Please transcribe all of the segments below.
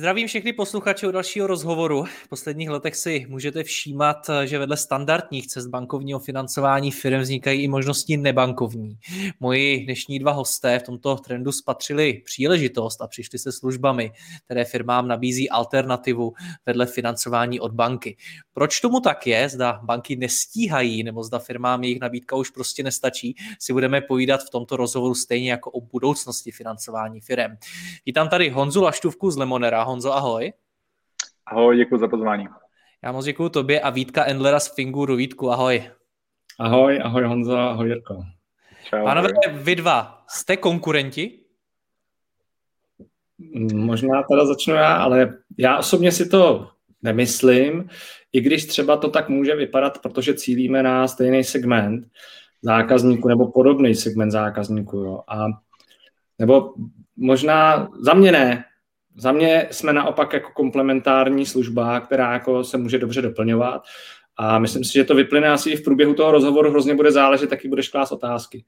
Zdravím všechny posluchače u dalšího rozhovoru. V posledních letech si můžete všímat, že vedle standardních cest bankovního financování firm vznikají i možnosti nebankovní. Moji dnešní dva hosté v tomto trendu spatřili příležitost a přišli se službami, které firmám nabízí alternativu vedle financování od banky. Proč tomu tak je? Zda banky nestíhají nebo zda firmám jejich nabídka už prostě nestačí, si budeme povídat v tomto rozhovoru stejně jako o budoucnosti financování firm. Vítám tady Honzu Laštůvku z Lemonera. Honzo, ahoj. Ahoj, děkuji za pozvání. Já moc děkuji tobě a Vítka Endlera z Finguru. Vítku, ahoj. Ahoj, ahoj Honzo, ahoj Jirko. Čau, Pánové, vy dva, jste konkurenti? Možná teda začnu já, ale já osobně si to nemyslím, i když třeba to tak může vypadat, protože cílíme na stejný segment zákazníků nebo podobný segment zákazníků. Jo. A, nebo možná za mě ne, za mě jsme naopak jako komplementární služba, která jako se může dobře doplňovat a myslím si, že to vyplyne asi i v průběhu toho rozhovoru, hrozně bude záležet, taky budeš klást otázky.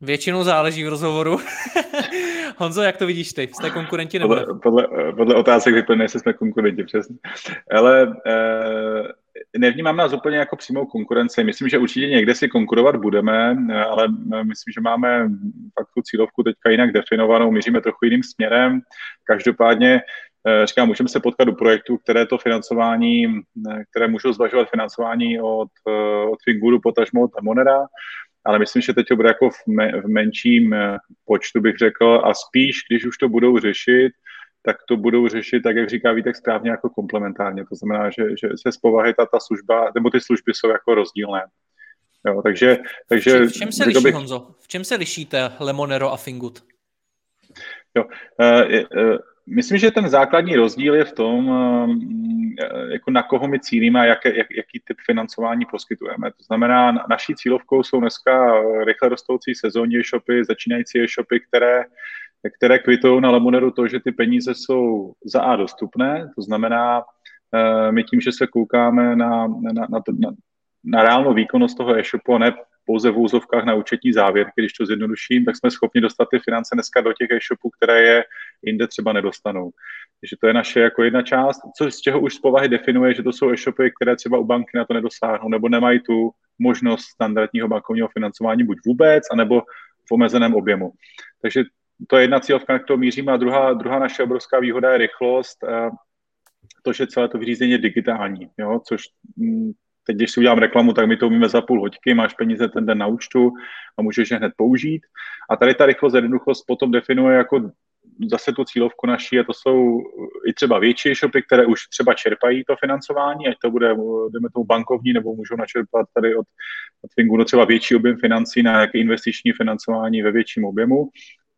Většinou záleží v rozhovoru. Honzo, jak to vidíš ty? Jste konkurenti nebo podle, podle, podle otázek vyplně, jestli jsme konkurenti, přesně. Ale eh, nevnímám nás úplně jako přímou konkurenci. Myslím, že určitě někde si konkurovat budeme, ale myslím, že máme fakt tu cílovku teďka jinak definovanou, míříme trochu jiným směrem. Každopádně eh, říkám, můžeme se potkat do projektů, které to financování, eh, které můžou zvažovat financování od, eh, od Finguru, potažmo od Monera, ale myslím, že teď to bude jako v, me, v menším eh, počtu, bych řekl, a spíš, když už to budou řešit, tak to budou řešit, tak jak říká Vítek správně, jako komplementárně. To znamená, že, že se z povahy ta, ta služba, nebo ty služby jsou jako rozdílné. Jo, takže, takže, v čem se liší, bych... Honzo? V čem se lišíte Lemonero a Fingut? Jo, uh, uh, Myslím, že ten základní rozdíl je v tom, eh, jako na koho my cílíme a jaké, jak, jaký typ financování poskytujeme. To znamená, naší cílovkou jsou dneska rychle rostoucí sezónní e-shopy, začínající e-shopy, které, které kvitují na Lemoneru to, že ty peníze jsou za A dostupné, to znamená, eh, my tím, že se koukáme na, na, na, na, na reálnou výkonnost toho e-shopu a ne pouze v úzovkách na účetní závěrky, když to zjednoduším, tak jsme schopni dostat ty finance dneska do těch e-shopů, které je jinde třeba nedostanou. Takže to je naše jako jedna část, co z čeho už z povahy definuje, že to jsou e-shopy, které třeba u banky na to nedosáhnou, nebo nemají tu možnost standardního bankovního financování buď vůbec, anebo v omezeném objemu. Takže to je jedna cílovka, na kterou míříme. A druhá, druhá naše obrovská výhoda je rychlost, to, že celé to vyřízení je digitální, jo, což mm, Teď, když si udělám reklamu, tak my to umíme za půl hoďky, máš peníze ten den na účtu a můžeš je hned použít. A tady ta rychlost a jednoduchost potom definuje jako zase tu cílovku naší a to jsou i třeba větší shopy, které už třeba čerpají to financování, ať to bude, jdeme tomu bankovní, nebo můžou načerpat tady od, od Fingu třeba větší objem financí na nějaké investiční financování ve větším objemu,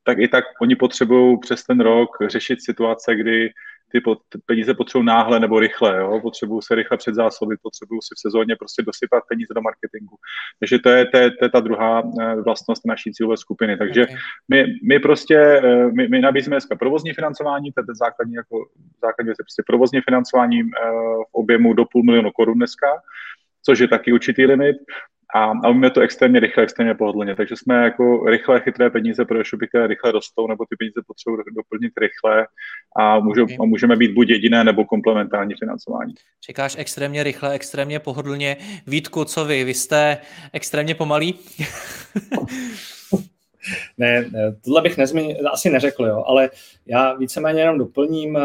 tak i tak oni potřebují přes ten rok řešit situace, kdy ty peníze potřebují náhle nebo rychle, jo? potřebují se rychle předzásobit, potřebují si v sezóně prostě dosypat peníze do marketingu. Takže to je, to je, to je ta druhá eh, vlastnost naší cílové skupiny. Takže okay. my, my prostě, eh, my, my nabízíme dneska provozní financování, to je ten základní, jako, základní věc prostě provozní financování eh, v objemu do půl milionu korun dneska, což je taky určitý limit a, a umíme to extrémně rychle, extrémně pohodlně. Takže jsme jako rychlé, chytré peníze pro e-shopy, které rychle rostou, nebo ty peníze potřebují doplnit rychle a, můžu, okay. a můžeme být buď jediné nebo komplementární financování. Čekáš extrémně rychle, extrémně pohodlně. Vítku, co vy? Vy jste extrémně pomalí? ne, tohle bych nezmi, asi neřekl, jo, ale já víceméně jenom doplním,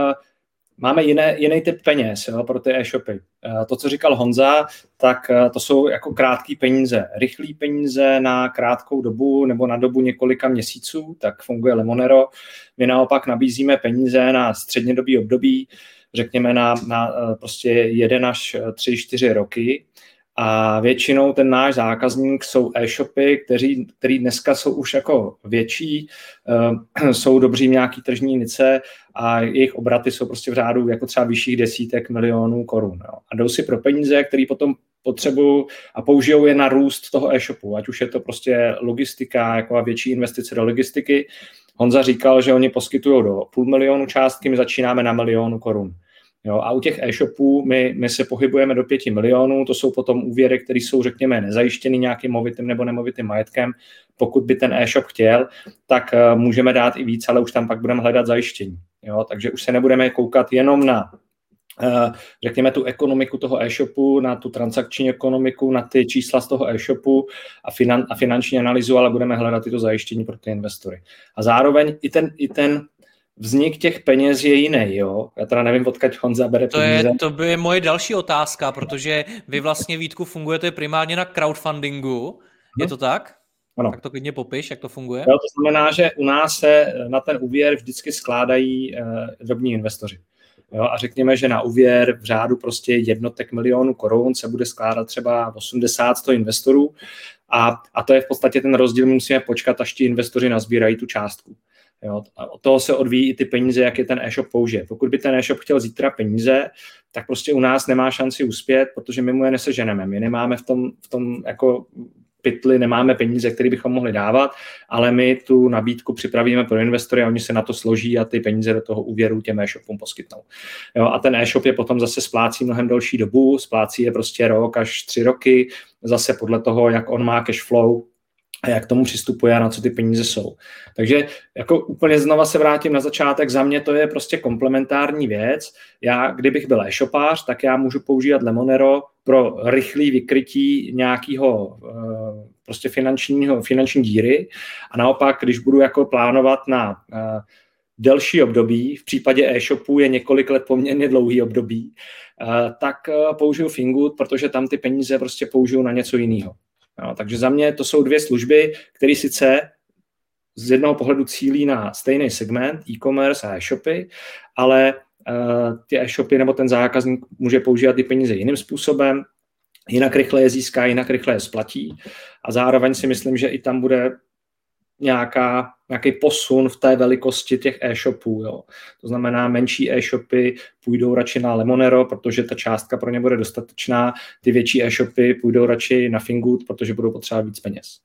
máme jiné, jiný typ peněz jo, pro ty e-shopy. Uh, to, co říkal Honza, tak uh, to jsou jako krátké peníze, rychlé peníze na krátkou dobu nebo na dobu několika měsíců, tak funguje Lemonero. My naopak nabízíme peníze na střednědobý období, řekněme na, na prostě jeden až tři, čtyři roky, a většinou ten náš zákazník jsou e-shopy, kteří, který dneska jsou už jako větší, uh, jsou dobří v nějaký tržní nice a jejich obraty jsou prostě v řádu jako třeba vyšších desítek milionů korun. Jo. A jdou si pro peníze, které potom potřebují a použijou je na růst toho e-shopu, ať už je to prostě logistika, jako a větší investice do logistiky. Honza říkal, že oni poskytují do půl milionu částky, my začínáme na milionu korun. Jo, a u těch e-shopů my, my se pohybujeme do 5 milionů, to jsou potom úvěry, které jsou, řekněme, nezajištěny nějakým movitým nebo nemovitým majetkem. Pokud by ten e-shop chtěl, tak uh, můžeme dát i víc, ale už tam pak budeme hledat zajištění. Jo, takže už se nebudeme koukat jenom na uh, řekněme, tu ekonomiku toho e-shopu, na tu transakční ekonomiku, na ty čísla z toho e-shopu a, finan, a finanční analýzu, ale budeme hledat i to zajištění pro ty investory. A zároveň i ten, i ten vznik těch peněz je jiný, jo? Já teda nevím, odkud Honza bere to peníze. Je, to by moje další otázka, protože vy vlastně, Vítku, fungujete primárně na crowdfundingu, je to tak? Ano. Tak to klidně popiš, jak to funguje. Jo, to znamená, že u nás se na ten úvěr vždycky skládají uh, drobní investoři. Jo, a řekněme, že na úvěr v řádu prostě jednotek milionů korun se bude skládat třeba 80 100 investorů a, a to je v podstatě ten rozdíl, musíme počkat, až ti investoři nazbírají tu částku. Jo, a od toho se odvíjí i ty peníze, jak je ten e-shop použije. Pokud by ten e-shop chtěl zítra peníze, tak prostě u nás nemá šanci uspět, protože my mu je neseženeme. My nemáme v tom, v tom jako pytli, nemáme peníze, které bychom mohli dávat, ale my tu nabídku připravíme pro investory a oni se na to složí a ty peníze do toho úvěru těm e-shopům poskytnou. Jo, a ten e-shop je potom zase splácí mnohem delší dobu, splácí je prostě rok až tři roky, zase podle toho, jak on má cash flow, a jak tomu přistupuje a na co ty peníze jsou. Takže jako úplně znova se vrátím na začátek, za mě to je prostě komplementární věc. Já, kdybych byl e-shopář, tak já můžu používat Lemonero pro rychlé vykrytí nějakého eh, prostě finančního, finanční díry a naopak, když budu jako plánovat na eh, delší období, v případě e-shopu je několik let poměrně dlouhý období, eh, tak použiju Fingood, protože tam ty peníze prostě použiju na něco jiného. Jo, takže za mě to jsou dvě služby, které sice z jednoho pohledu cílí na stejný segment, e-commerce a e-shopy, ale uh, ty e-shopy nebo ten zákazník může používat ty peníze jiným způsobem, jinak rychle je získá, jinak rychle je splatí a zároveň si myslím, že i tam bude nějaká, nějaký posun v té velikosti těch e-shopů. Jo. To znamená, menší e-shopy půjdou radši na Lemonero, protože ta částka pro ně bude dostatečná. Ty větší e-shopy půjdou radši na Fingood, protože budou potřebovat víc peněz.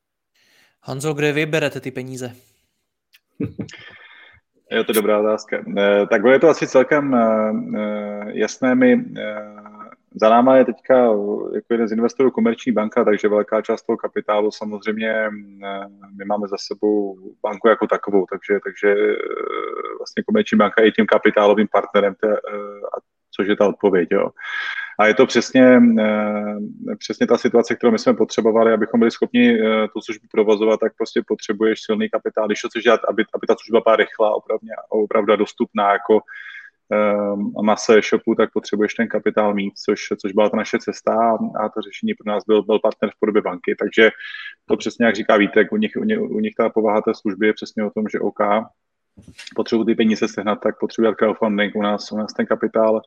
Honzo, kde vy berete ty peníze? Je to dobrá otázka. Eh, tak je to asi celkem eh, eh, jasné. My za náma je teďka jako jeden z investorů komerční banka, takže velká část toho kapitálu samozřejmě eh, my máme za sebou banku jako takovou, takže, takže eh, vlastně komerční banka je tím kapitálovým partnerem, te, eh, což je ta odpověď. Jo. A je to přesně, přesně ta situace, kterou my jsme potřebovali, abychom byli schopni tu službu provozovat, tak prostě potřebuješ silný kapitál. Když to chceš dělat, aby, aby ta služba byla rychlá, opravdu, opravdu dostupná, jako masa e-shopu, tak potřebuješ ten kapitál mít, což, což byla ta naše cesta a to řešení pro nás byl, byl partner v podobě banky. Takže to přesně, jak říká Vítek, u nich, u nich, u nich ta povaha té služby je přesně o tom, že OK, potřebuji ty peníze sehnat, tak potřebuji crowdfunding. U nás, u nás ten kapitál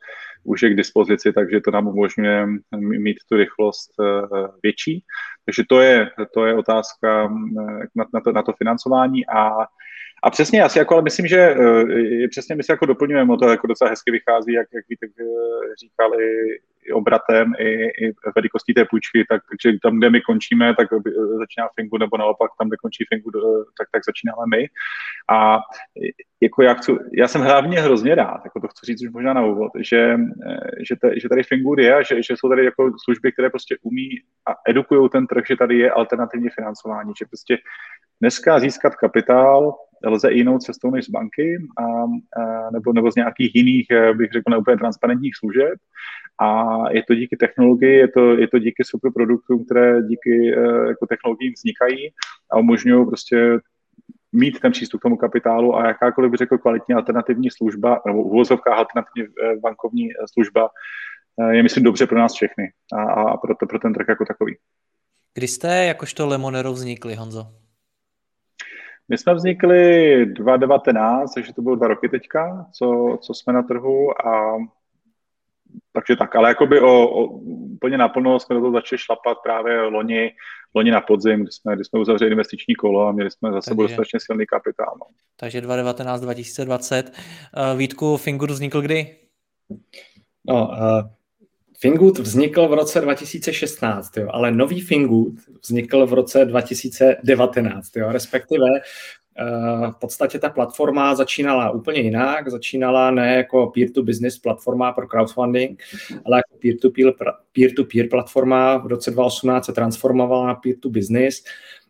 už je k dispozici, takže to nám umožňuje mít tu rychlost eh, větší. Takže to je, to je otázka eh, na, na, to, na to financování a a přesně, asi jako, ale myslím, že uh, přesně my se jako doplňujeme, to jako docela hezky vychází, jak, jak víte, uh, říkali i obratem, i, i velikostí té půjčky, tak, takže tam, kde my končíme, tak uh, začíná Fingu, nebo naopak tam, kde končí Fingu, tak, tak začínáme my. A jako já, chci, já jsem hlavně hrozně rád, jako to chci říct už možná na úvod, že, že, te, že tady Fingood je že, že jsou tady jako služby, které prostě umí a edukují ten trh, že tady je alternativní financování, že prostě dneska získat kapitál lze jinou cestou než z banky a, a, nebo, nebo z nějakých jiných, eh, bych řekl, neúplně transparentních služeb. A je to díky technologii, je to, je to díky superproduktům, které díky uh, jako technologiím vznikají a umožňují prostě mít ten přístup k tomu kapitálu a jakákoliv, bych řekl, kvalitní alternativní služba, nebo uvozovká alternativní bankovní služba je, myslím, dobře pro nás všechny a, a pro, to, pro ten trh jako takový. Kdy jste jakožto Lemonero vznikli, Honzo? My jsme vznikli 2019, takže to bylo dva roky teďka, co, co jsme na trhu a takže tak, ale jakoby o, o, úplně naplno jsme do toho začali šlapat právě loni, loni na podzim, kdy jsme, kdy jsme uzavřeli investiční kolo a měli jsme za sebou dostatečně silný kapitál. No. Takže 2019, 2020. Uh, Vítku, Fingur vznikl kdy? No, uh, Fingood vznikl v roce 2016, jo, ale nový Fingood vznikl v roce 2019, jo, respektive v podstatě ta platforma začínala úplně jinak, začínala ne jako peer-to-business platforma pro crowdfunding, ale jako peer-to-peer, peer-to-peer platforma. V roce 2018 se transformovala na peer-to-business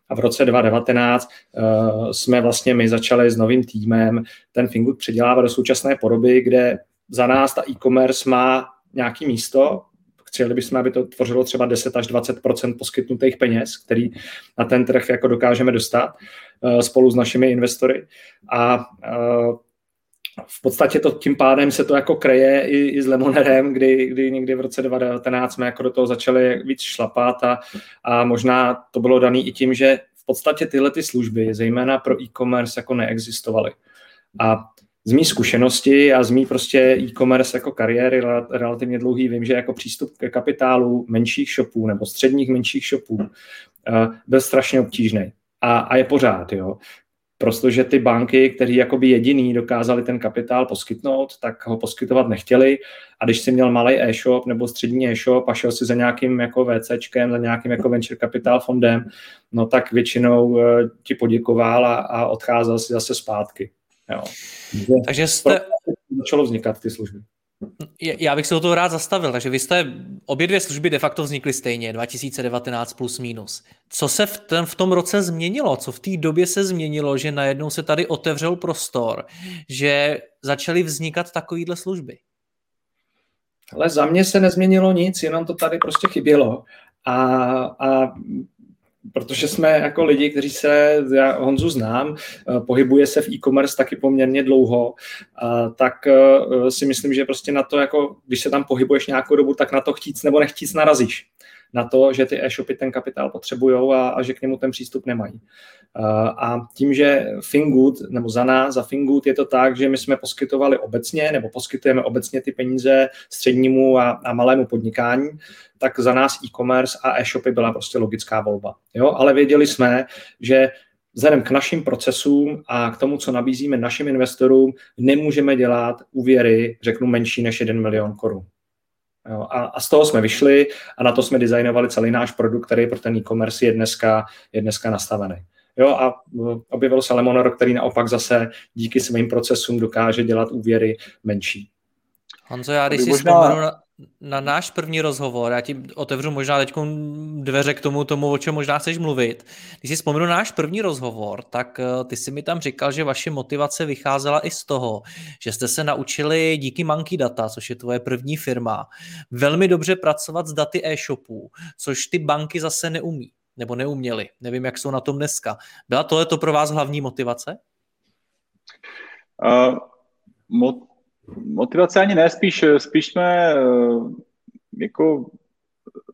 a v roce 2019 uh, jsme vlastně my začali s novým týmem ten Fingood předělávat do současné podoby, kde za nás ta e-commerce má nějaký místo, Chtěli bychom, aby to tvořilo třeba 10 až 20 poskytnutých peněz, který na ten trh jako dokážeme dostat uh, spolu s našimi investory. A uh, v podstatě to tím pádem se to jako kreje i, i s Lemonerem, kdy, kdy někdy v roce 2019 jsme jako do toho začali víc šlapat a, a možná to bylo dané i tím, že v podstatě tyhle ty služby, zejména pro e-commerce, jako neexistovaly. A z mý zkušenosti a z mý prostě e-commerce jako kariéry relativně dlouhý vím, že jako přístup ke kapitálu menších shopů nebo středních menších shopů uh, byl strašně obtížný. A, a je pořád, jo. Protože ty banky, které jakoby jediný dokázali ten kapitál poskytnout, tak ho poskytovat nechtěli. A když si měl malý e-shop nebo střední e-shop a šel si za nějakým jako VCčkem, za nějakým jako venture capital fondem, no tak většinou uh, ti poděkoval a, a odcházel si zase zpátky. Jo. Takže jste... Začalo vznikat ty služby. Já bych se o toho rád zastavil, takže vy jste, obě dvě služby de facto vznikly stejně, 2019 plus minus. Co se v, ten, v tom roce změnilo? Co v té době se změnilo, že najednou se tady otevřel prostor, že začaly vznikat takovýhle služby? Ale za mě se nezměnilo nic, jenom to tady prostě chybělo. A, a protože jsme jako lidi, kteří se, já Honzu znám, eh, pohybuje se v e-commerce taky poměrně dlouho, tak eh, si myslím, že prostě na to, jako, když se tam pohybuješ nějakou dobu, tak na to chtít nebo nechtíc narazíš na to, že ty e-shopy ten kapitál potřebují a, a že k němu ten přístup nemají. A tím, že Fingood, nebo za nás, za Fingood je to tak, že my jsme poskytovali obecně, nebo poskytujeme obecně ty peníze střednímu a, a malému podnikání, tak za nás e-commerce a e-shopy byla prostě logická volba. Jo? Ale věděli jsme, že vzhledem k našim procesům a k tomu, co nabízíme našim investorům, nemůžeme dělat úvěry, řeknu, menší než 1 milion korun. Jo, a, a z toho jsme vyšli a na to jsme designovali celý náš produkt, který pro ten e-commerce je dneska, je dneska nastavený. Jo, a objevil se Lemonor, který naopak zase díky svým procesům dokáže dělat úvěry menší. Honzo, já když si možná... vzpomenu na, na náš první rozhovor, já ti otevřu možná teď dveře k tomu, tomu, o čem možná chceš mluvit. Když si vzpomenu náš první rozhovor, tak eh, ty si mi tam říkal, že vaše motivace vycházela i z toho, že jste se naučili díky Monkey Data, což je tvoje první firma, velmi dobře pracovat s daty e-shopů, což ty banky zase neumí, nebo neuměly. Nevím, jak jsou na tom dneska. Byla tohle to pro vás hlavní motivace? Uh, mo- Motivace ani ne, spíš, spíš jsme eh, jako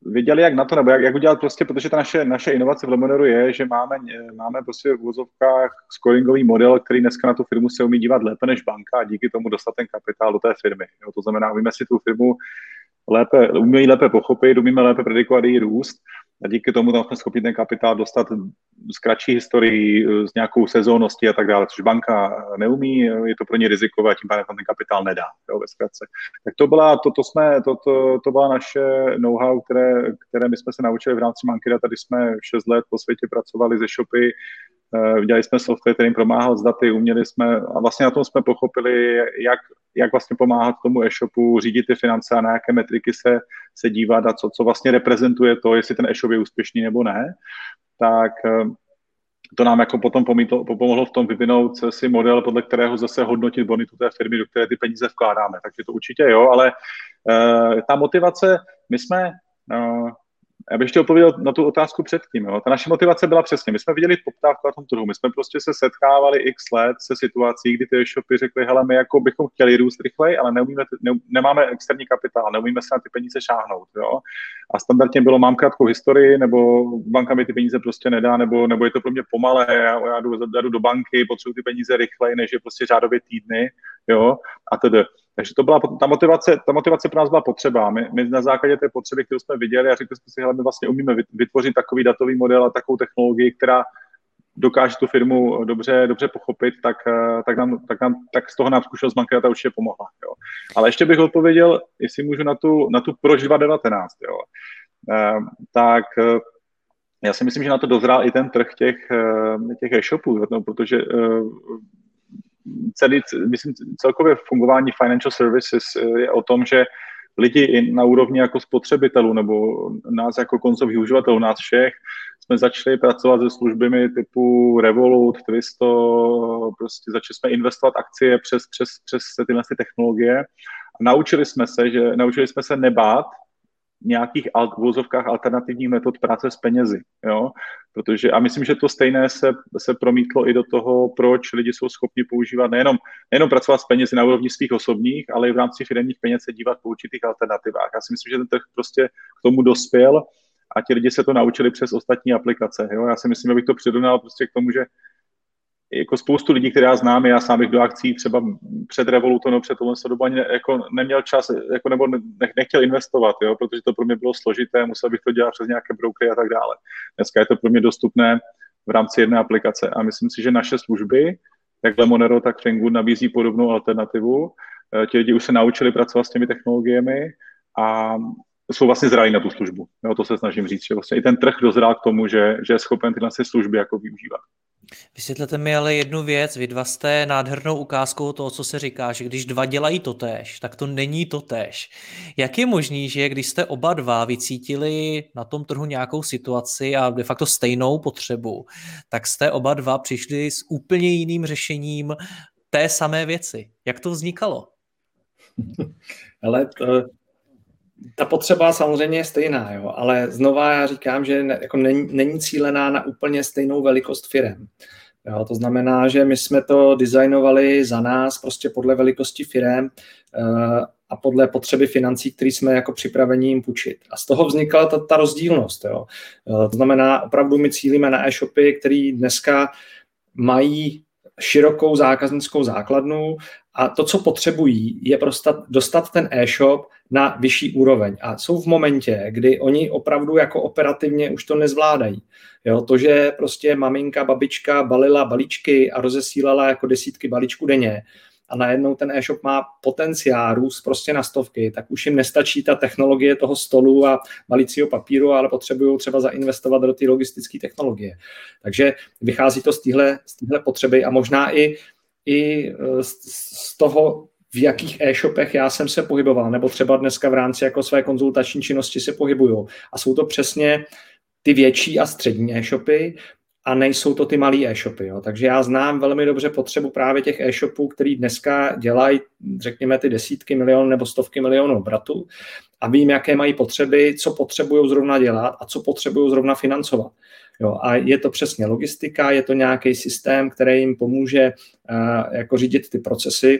věděli, jak na to, nebo jak, jak udělat prostě, protože ta naše, naše inovace v Lemoneru je, že máme, máme prostě v úzovkách scoringový model, který dneska na tu firmu se umí dívat lépe než banka a díky tomu dostat ten kapitál do té firmy. Jo, to znamená, umíme si tu firmu lépe, umíme lépe pochopit, umíme lépe predikovat její růst a díky tomu tam jsme schopni ten kapitál dostat z kratší historii, s nějakou sezónností a tak dále, což banka neumí, je to pro ně rizikové a tím pádem ten kapitál nedá, jo, ve zkratce. Tak to byla, to, to, jsme, to, to, to byla naše know-how, které, které my jsme se naučili v rámci Mankira, tady jsme 6 let po světě pracovali ze shopy, Eh, dělali jsme software, který pomáhal s daty, uměli jsme a vlastně na tom jsme pochopili, jak, jak vlastně pomáhat tomu e-shopu, řídit ty finance a na jaké metriky se, se dívat a co, co vlastně reprezentuje to, jestli ten e-shop je úspěšný nebo ne, tak eh, to nám jako potom pomítlo, pomohlo v tom vyvinout si model, podle kterého zase hodnotit bonitu té firmy, do které ty peníze vkládáme. Takže to určitě jo, ale uh, ta motivace, my jsme uh, já bych chtěl odpovědět na tu otázku předtím. Jo. Ta naše motivace byla přesně, my jsme viděli poptávku na tom trhu, my jsme prostě se setkávali x let se situací, kdy ty e-shopy řekly, hele, my jako bychom chtěli růst rychleji, ale neumíme, ne, nemáme externí kapitál, neumíme se na ty peníze šáhnout. Jo. A standardně bylo, mám krátkou historii, nebo banka mi ty peníze prostě nedá, nebo, nebo je to pro mě pomalé, já, já, jdu, já jdu do banky, potřebuji ty peníze rychleji, než je prostě řádově týdny, jo, a tedy. Takže to byla ta motivace, ta motivace pro nás byla potřeba. My, my na základě té potřeby, kterou jsme viděli a řekli jsme si, že my vlastně umíme vytvořit takový datový model a takovou technologii, která dokáže tu firmu dobře, dobře pochopit, tak, tak, nám, tak, nám, tak z toho nám zkušenost bankrata určitě pomohla. Jo. Ale ještě bych odpověděl, jestli můžu na tu, na tu proč 2019. Jo. E, tak já si myslím, že na to dozrál i ten trh těch, těch e-shopů, no, protože celý, myslím, celkově fungování financial services eh, je o tom, že lidi na úrovni jako spotřebitelů nebo nás jako koncových uživatelů, nás všech, jsme začali pracovat se službami typu Revolut, Twisto, prostě začali jsme investovat akcie přes, přes, přes tyhle technologie. A naučili jsme se, že naučili jsme se nebát nějakých vozovkách alternativních metod práce s penězi. Jo? Protože, a myslím, že to stejné se, se promítlo i do toho, proč lidi jsou schopni používat nejenom, nejenom pracovat s penězi na úrovni svých osobních, ale i v rámci firmních peněz se dívat po určitých alternativách. Já si myslím, že ten trh prostě k tomu dospěl a ti lidi se to naučili přes ostatní aplikace. Jo? Já si myslím, abych to přirovnal prostě k tomu, že jako spoustu lidí, které já znám, já sám bych do akcí třeba před Revolutem nebo před tohle dobu ani jako neměl čas, jako nebo ne, nechtěl investovat, jo, protože to pro mě bylo složité, musel bych to dělat přes nějaké brokery a tak dále. Dneska je to pro mě dostupné v rámci jedné aplikace a myslím si, že naše služby, jak Lemonero, tak Fengu nabízí podobnou alternativu. Eh, ti lidi už se naučili pracovat s těmi technologiemi a jsou vlastně zralí na tu službu. Jo, to se snažím říct, že vlastně i ten trh dozrál k tomu, že, že je schopen tyhle služby jako využívat. Vysvětlete mi ale jednu věc. Vy dva jste nádhernou ukázkou toho, co se říká, že když dva dělají totéž, tak to není totéž. Jak je možný, že když jste oba dva vycítili na tom trhu nějakou situaci a de facto stejnou potřebu, tak jste oba dva přišli s úplně jiným řešením té samé věci. Jak to vznikalo? Ale to, ta potřeba samozřejmě je stejná, jo, ale znova já říkám, že ne, jako není, není cílená na úplně stejnou velikost firem. Jo, to znamená, že my jsme to designovali za nás prostě podle velikosti firem uh, a podle potřeby financí, které jsme jako připraveni jim půjčit. A z toho vznikla ta, ta rozdílnost. Jo. Uh, to znamená, opravdu my cílíme na e-shopy, které dneska mají širokou zákaznickou základnu a to, co potřebují, je prostě dostat ten e-shop na vyšší úroveň. A jsou v momentě, kdy oni opravdu jako operativně už to nezvládají. Jo, to, že prostě maminka, babička balila balíčky a rozesílala jako desítky balíčků denně, a najednou ten e-shop má potenciál růst prostě na stovky, tak už jim nestačí ta technologie toho stolu a balicího papíru, ale potřebují třeba zainvestovat do té logistické technologie. Takže vychází to z téhle potřeby a možná i, i e, z toho, v jakých e-shopech já jsem se pohyboval, nebo třeba dneska v rámci jako své konzultační činnosti se pohybuju. A jsou to přesně ty větší a střední e-shopy, a nejsou to ty malé e-shopy. Jo. Takže já znám velmi dobře potřebu právě těch e-shopů, který dneska dělají, řekněme, ty desítky milionů nebo stovky milionů obratů a vím, jaké mají potřeby, co potřebují zrovna dělat a co potřebují zrovna financovat. Jo, a je to přesně logistika, je to nějaký systém, který jim pomůže uh, jako řídit ty procesy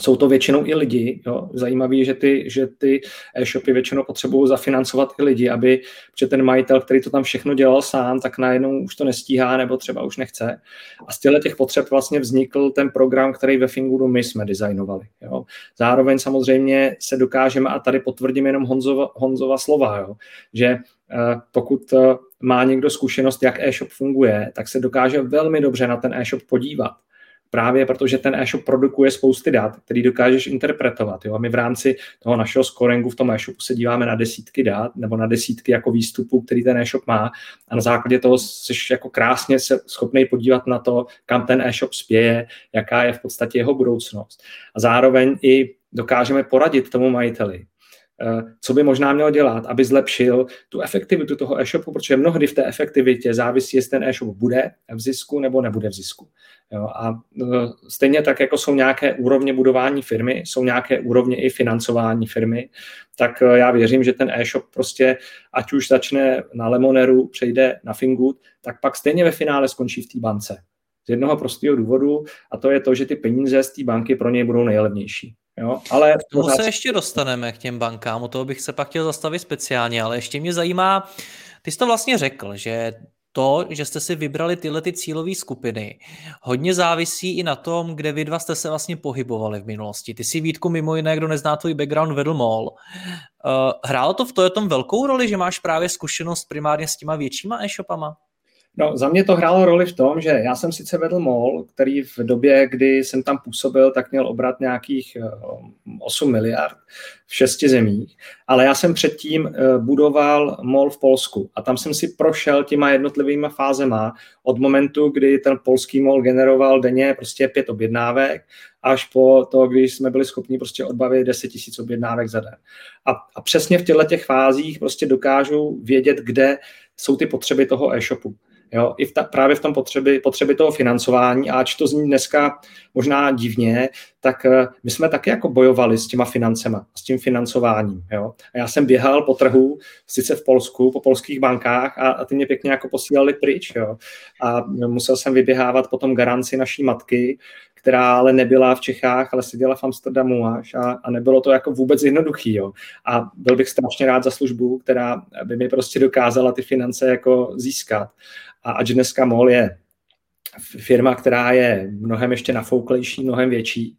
jsou to většinou i lidi. Jo. Zajímavé že ty, že ty e-shopy většinou potřebují zafinancovat i lidi, aby, že ten majitel, který to tam všechno dělal sám, tak najednou už to nestíhá nebo třeba už nechce. A z těchto těch potřeb vlastně vznikl ten program, který ve Finguru my jsme designovali. Jo. Zároveň samozřejmě se dokážeme, a tady potvrdím jenom Honzova, Honzova slova, jo, že uh, pokud uh, má někdo zkušenost, jak e-shop funguje, tak se dokáže velmi dobře na ten e-shop podívat právě protože ten e-shop produkuje spousty dat, který dokážeš interpretovat. Jo? A my v rámci toho našeho scoringu v tom e-shopu se díváme na desítky dat nebo na desítky jako výstupů, který ten e-shop má a na základě toho jsi jako krásně se schopný podívat na to, kam ten e-shop spěje, jaká je v podstatě jeho budoucnost. A zároveň i dokážeme poradit tomu majiteli, co by možná měl dělat, aby zlepšil tu efektivitu toho e-shopu, protože mnohdy v té efektivitě závisí, jestli ten e-shop bude v zisku nebo nebude v zisku. Jo, a stejně tak, jako jsou nějaké úrovně budování firmy, jsou nějaké úrovně i financování firmy, tak já věřím, že ten e-shop prostě, ať už začne na Lemoneru, přejde na Fingood, tak pak stejně ve finále skončí v té bance. Z jednoho prostého důvodu, a to je to, že ty peníze z té banky pro něj budou nejlevnější. Jo, ale k tomu se ještě dostaneme k těm bankám, o toho bych se pak chtěl zastavit speciálně, ale ještě mě zajímá, ty jsi to vlastně řekl, že to, že jste si vybrali tyhle ty cílové skupiny, hodně závisí i na tom, kde vy dva jste se vlastně pohybovali v minulosti. Ty si Vítku mimo jiné, kdo nezná tvůj background, vedl MOL. Uh, hrálo to v tom velkou roli, že máš právě zkušenost primárně s těma většíma e-shopama? No, za mě to hrálo roli v tom, že já jsem sice vedl MOL, který v době, kdy jsem tam působil, tak měl obrat nějakých 8 eh, miliard v šesti zemích, ale já jsem předtím eh, budoval MOL v Polsku a tam jsem si prošel těma jednotlivými fázema od momentu, kdy ten polský MOL generoval denně prostě pět objednávek, až po to, když jsme byli schopni prostě odbavit 10 tisíc objednávek za den. A, a přesně v těchto těch fázích prostě dokážu vědět, kde jsou ty potřeby toho e-shopu. Jo, i v ta, právě v tom potřeby, potřeby toho financování, a ač to zní dneska možná divně, tak uh, my jsme taky jako bojovali s těma financema, s tím financováním. Jo. A já jsem běhal po trhu, sice v Polsku, po polských bankách a, a ty mě pěkně jako posílali pryč. Jo. A musel jsem vyběhávat potom garanci naší matky, která ale nebyla v Čechách, ale seděla v Amsterdamu až a, a nebylo to jako vůbec jednoduchý. Jo. A byl bych strašně rád za službu, která by mi prostě dokázala ty finance jako získat. A ať dneska MOL je firma, která je mnohem ještě nafouklejší, mnohem větší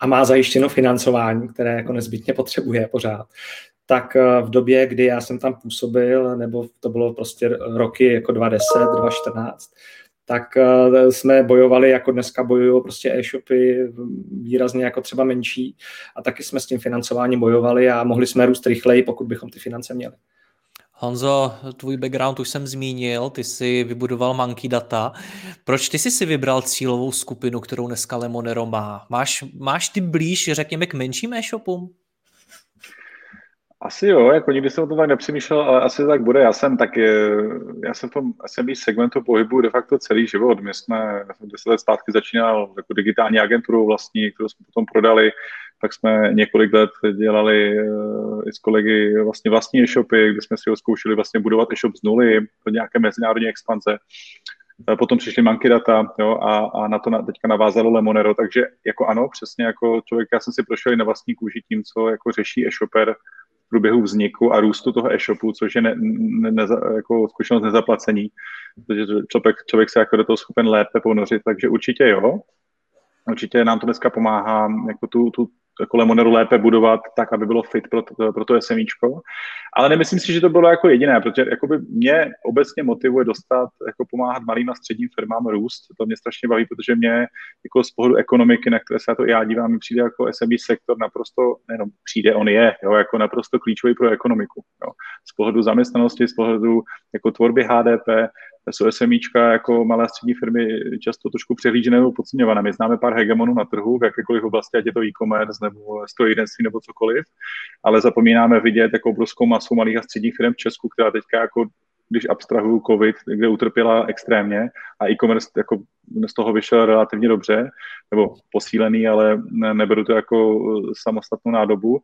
a má zajištěno financování, které jako nezbytně potřebuje pořád, tak eh, v době, kdy já jsem tam působil, nebo to bylo prostě roky jako 2010, 2014, tak eh, jsme bojovali, jako dneska bojují prostě e-shopy výrazně jako třeba menší a taky jsme s tím financováním bojovali a mohli jsme růst rychleji, pokud bychom ty finance měli. Honzo, tvůj background už jsem zmínil, ty jsi vybudoval Monkey Data. Proč ty jsi si vybral cílovou skupinu, kterou dneska Lemonero má? Máš, máš ty blíž, řekněme, k menším e-shopům? Asi jo, jako nikdy jsem o tom tak nepřemýšlel, ale asi tak bude. Já jsem tak, já jsem v tom SMB segmentu pohybu de facto celý život. My jsme, já jsem deset let zpátky začínal jako digitální agenturu vlastní, kterou jsme potom prodali tak jsme několik let dělali uh, i s kolegy vlastně vlastní e-shopy, kde jsme si ho zkoušeli vlastně budovat e-shop z nuly do nějaké mezinárodní expanze. Uh, potom přišly Monkey Data jo, a, a na to na, teďka navázalo Lemonero, takže jako ano, přesně jako člověk, já jsem si prošel i na vlastní kůži tím, co jako řeší e-shopper v průběhu vzniku a růstu toho e-shopu, což je ne, ne, ne, jako zkušenost nezaplacení, protože člověk, člověk se jako do toho schopen lépe ponořit, takže určitě jo, určitě nám to dneska pomáhá jako tu, tu, jako Lemoneru lépe budovat tak, aby bylo fit pro to, pro to SMIčko. Ale nemyslím si, že to bylo jako jediné, protože jakoby mě obecně motivuje dostat, jako pomáhat malým a středním firmám růst. To mě strašně baví, protože mě jako z pohledu ekonomiky, na které se na to já dívám, mi přijde jako SMI sektor naprosto, nejenom přijde, on je, jo, jako naprosto klíčový pro ekonomiku. Jo. Z pohledu zaměstnanosti, z pohledu jako tvorby HDP, jsou SMIčka jako malé střední firmy často trošku přehlížené nebo podceňované. My známe pár hegemonů na trhu v jakékoliv oblasti, ať je to e-commerce nebo strojírenství nebo cokoliv, ale zapomínáme vidět jako obrovskou masu malých a středních firm v Česku, která teďka jako když abstrahuju COVID, kde utrpěla extrémně a e-commerce jako z toho vyšel relativně dobře, nebo posílený, ale ne, neberu to jako samostatnou nádobu,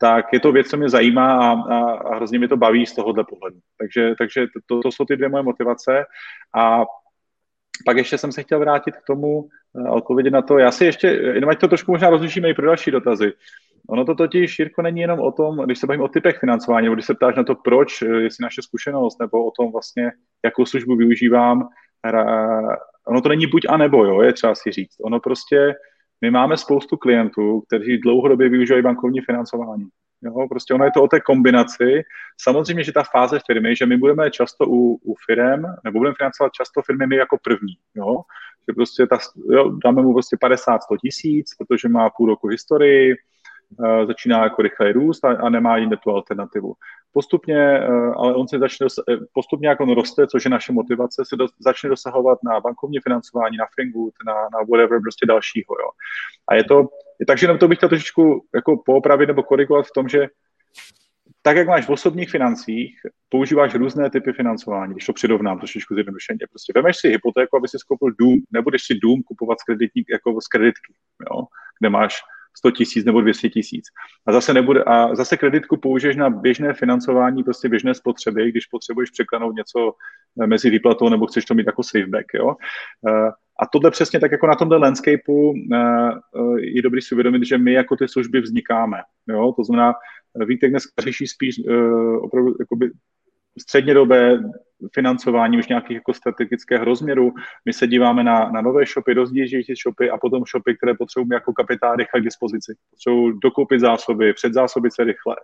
tak je to věc, co mě zajímá a, a, a hrozně mě to baví z tohohle pohledu. Takže, takže to, to jsou ty dvě moje motivace a pak ještě jsem se chtěl vrátit k tomu, eh, odpovědět na to. Já si ještě, jenom ať to trošku možná rozlišíme i pro další dotazy. Ono to totiž, Jirko, není jenom o tom, když se bavím o typech financování, nebo když se ptáš na to, proč, eh, jestli naše zkušenost, nebo o tom vlastně, jakou službu využívám, ono to není buď a nebo, jo, je třeba si říct. Ono prostě my máme spoustu klientů, kteří dlouhodobě využívají bankovní financování. Jo, prostě ono je to o té kombinaci. Samozřejmě, že ta fáze firmy, že my budeme často u, u firm, nebo budeme financovat často firmy my jako první. Jo? Že prostě ta, jo, dáme mu prostě 50-100 tisíc, protože má půl roku historii, uh, začíná jako rychle růst a, a nemá jinou tu alternativu. Postupně, uh, ale on se začne, eh, postupně jak on roste, což je naše motivace, se do, začne dosahovat na bankovní financování, na Fingood, na, na whatever, prostě dalšího. Jo. A je to, takže jenom to bych chtěl trošičku jako poopravit nebo korigovat v tom, že tak, jak máš v osobních financích, používáš různé typy financování, když to přirovnám trošičku zjednodušeně. Prostě vemeš si hypotéku, aby si skoupil dům, nebudeš si dům kupovat z, kreditní, jako z kreditky, jo, kde máš 100 tisíc nebo 200 tisíc. A zase, nebude, a zase kreditku použiješ na běžné financování, prostě běžné spotřeby, když potřebuješ překlenout něco eh, mezi výplatou nebo chceš to mít jako saveback. Jo? Eh, a tohle přesně tak jako na tomhle landscapeu eh, je dobrý si uvědomit, že my jako ty služby vznikáme. Jo? To znamená, Vítek dneska řeší spíš opravdu jakoby střednědobé financování už nějakých jako strategického rozměru. My se díváme na, na nové shopy, rozdíždějící shopy a potom shopy, které potřebují jako kapitál rychle k dispozici. Potřebují dokoupit zásoby, předzásobit se rychle.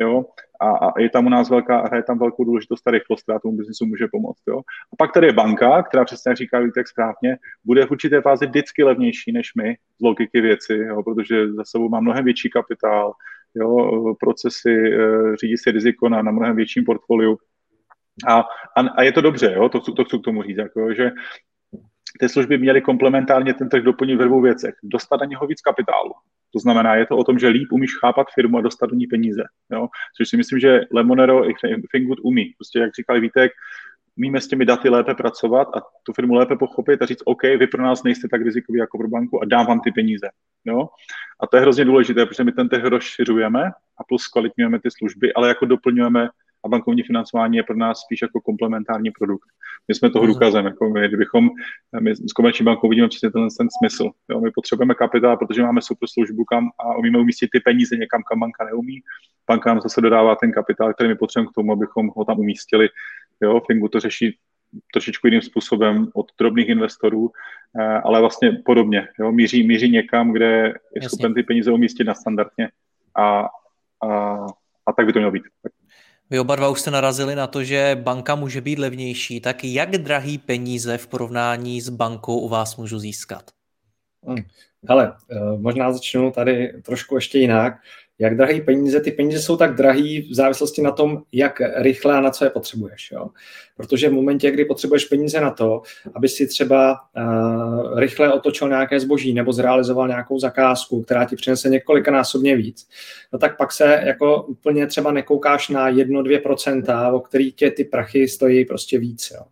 Jo? A, a, je tam u nás velká, hraje tam velkou důležitost ta rychlost, která tomu biznisu může pomoct. Jo? A pak tady je banka, která přesně jak říká Vítek správně, bude v určité fázi vždycky levnější než my z logiky věci, jo? protože za sebou má mnohem větší kapitál, jo? procesy, eh, řídí si riziko na, na mnohem větším portfoliu a, a, a je to dobře, jo? To, to chci k tomu říct, jako, že ty služby měly komplementárně ten trh doplnit ve dvou věcech. Dostat na něho víc kapitálu. To znamená, je to o tom, že líp umíš chápat firmu a dostat do ní peníze. Jo? Což si myslím, že Lemonero i Fingood umí. Prostě, jak říkal Vítek, umíme s těmi daty lépe pracovat a tu firmu lépe pochopit a říct, OK, vy pro nás nejste tak rizikový jako pro banku a dám vám ty peníze. Jo? A to je hrozně důležité, protože my ten trh rozšiřujeme a plus kvalitňujeme ty služby, ale jako doplňujeme a bankovní financování je pro nás spíš jako komplementární produkt. My jsme toho mhm. důkazem, jako my, kdybychom, my s komerční bankou vidíme přesně ten, ten smysl. Jo, my potřebujeme kapitál, protože máme super službu kam a umíme umístit ty peníze někam, kam banka neumí. Banka nám zase dodává ten kapitál, který my potřebujeme k tomu, abychom ho tam umístili. Jo, Fingu to řeší trošičku jiným způsobem od drobných investorů, eh, ale vlastně podobně. Jo? Míří, míří někam, kde je schopen ty peníze umístit na standardně a, a, a tak by to mělo být. Tak. Vy oba dva už jste narazili na to, že banka může být levnější, tak jak drahý peníze v porovnání s bankou u vás můžu získat? Hmm. Hele, eh, možná začnu tady trošku ještě jinak jak drahý peníze, ty peníze jsou tak drahý v závislosti na tom, jak rychle a na co je potřebuješ. Jo? Protože v momentě, kdy potřebuješ peníze na to, aby si třeba uh, rychle otočil nějaké zboží nebo zrealizoval nějakou zakázku, která ti přinese několikanásobně víc, no tak pak se jako úplně třeba nekoukáš na 1-2%, o který tě ty prachy stojí prostě víc. Jo?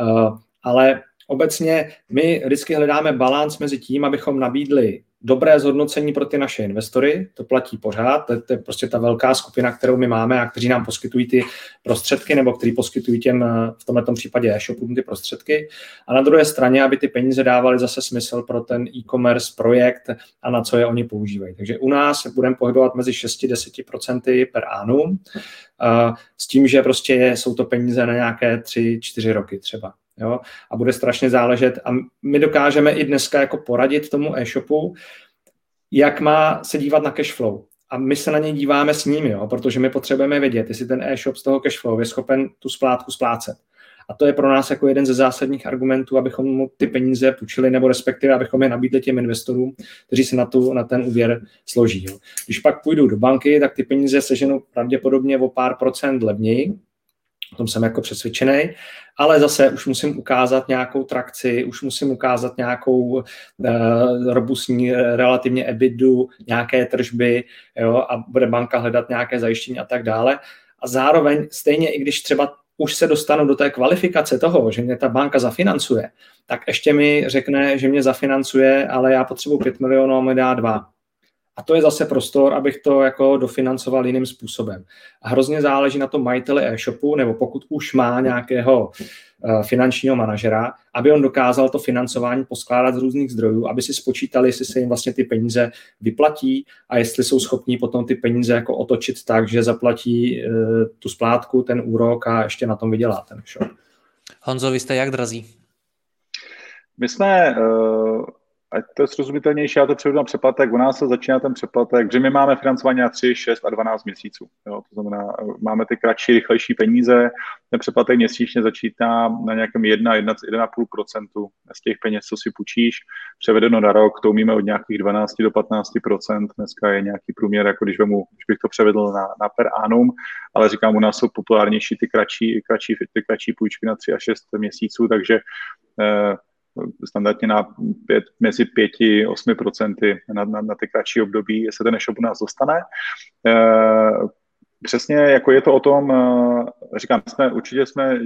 Uh, ale obecně my vždycky hledáme balans mezi tím, abychom nabídli dobré zhodnocení pro ty naše investory, to platí pořád, to, to je prostě ta velká skupina, kterou my máme a kteří nám poskytují ty prostředky nebo kteří poskytují těm v tomto případě e-shopům ty prostředky. A na druhé straně, aby ty peníze dávaly zase smysl pro ten e-commerce projekt a na co je oni používají. Takže u nás budeme pohybovat mezi 6-10% per annum s tím, že prostě jsou to peníze na nějaké 3-4 roky třeba. Jo? A bude strašně záležet. A my dokážeme i dneska jako poradit tomu e-shopu, jak má se dívat na cash flow. A my se na něj díváme s ním, jo? protože my potřebujeme vědět, jestli ten e-shop z toho cash flow je schopen tu splátku splácet. A to je pro nás jako jeden ze zásadních argumentů, abychom mu ty peníze půjčili, nebo respektive abychom je nabídli těm investorům, kteří se na, tu, na ten úvěr složí. Jo. Když pak půjdu do banky, tak ty peníze seženou pravděpodobně o pár procent levněji, o tom jsem jako přesvědčený, ale zase už musím ukázat nějakou trakci, už musím ukázat nějakou uh, robustní relativně EBITu, nějaké tržby jo, a bude banka hledat nějaké zajištění a tak dále. A zároveň stejně, i když třeba už se dostanu do té kvalifikace toho, že mě ta banka zafinancuje, tak ještě mi řekne, že mě zafinancuje, ale já potřebuji 5 milionů a mi dá 2. A to je zase prostor, abych to jako dofinancoval jiným způsobem. A hrozně záleží na tom majiteli e-shopu, nebo pokud už má nějakého uh, finančního manažera, aby on dokázal to financování poskládat z různých zdrojů, aby si spočítali, jestli se jim vlastně ty peníze vyplatí a jestli jsou schopní potom ty peníze jako otočit tak, že zaplatí uh, tu splátku, ten úrok a ještě na tom vydělá ten shop. Honzo, vy jste jak drazí? My jsme uh ať to je srozumitelnější, já to převedu na přeplatek. U nás se začíná ten přeplatek, že my máme financování na 3, 6 a 12 měsíců. Jo? To znamená, máme ty kratší, rychlejší peníze. Ten přeplatek měsíčně začítá na nějakém 1, 1,5% z těch peněz, co si půjčíš. Převedeno na rok, to umíme od nějakých 12 do 15%. Dneska je nějaký průměr, jako když, vemu, když bych to převedl na, na per annum, ale říkám, u nás jsou populárnější ty kratší, kratší, ty kratší půjčky na 3 a 6 měsíců, takže eh, standardně na pět, mezi 5-8% na, na, na ty kratší období se ten e-shop u nás dostane. Přesně, jako je to o tom, eh, říkám, jsme, určitě jsme eh,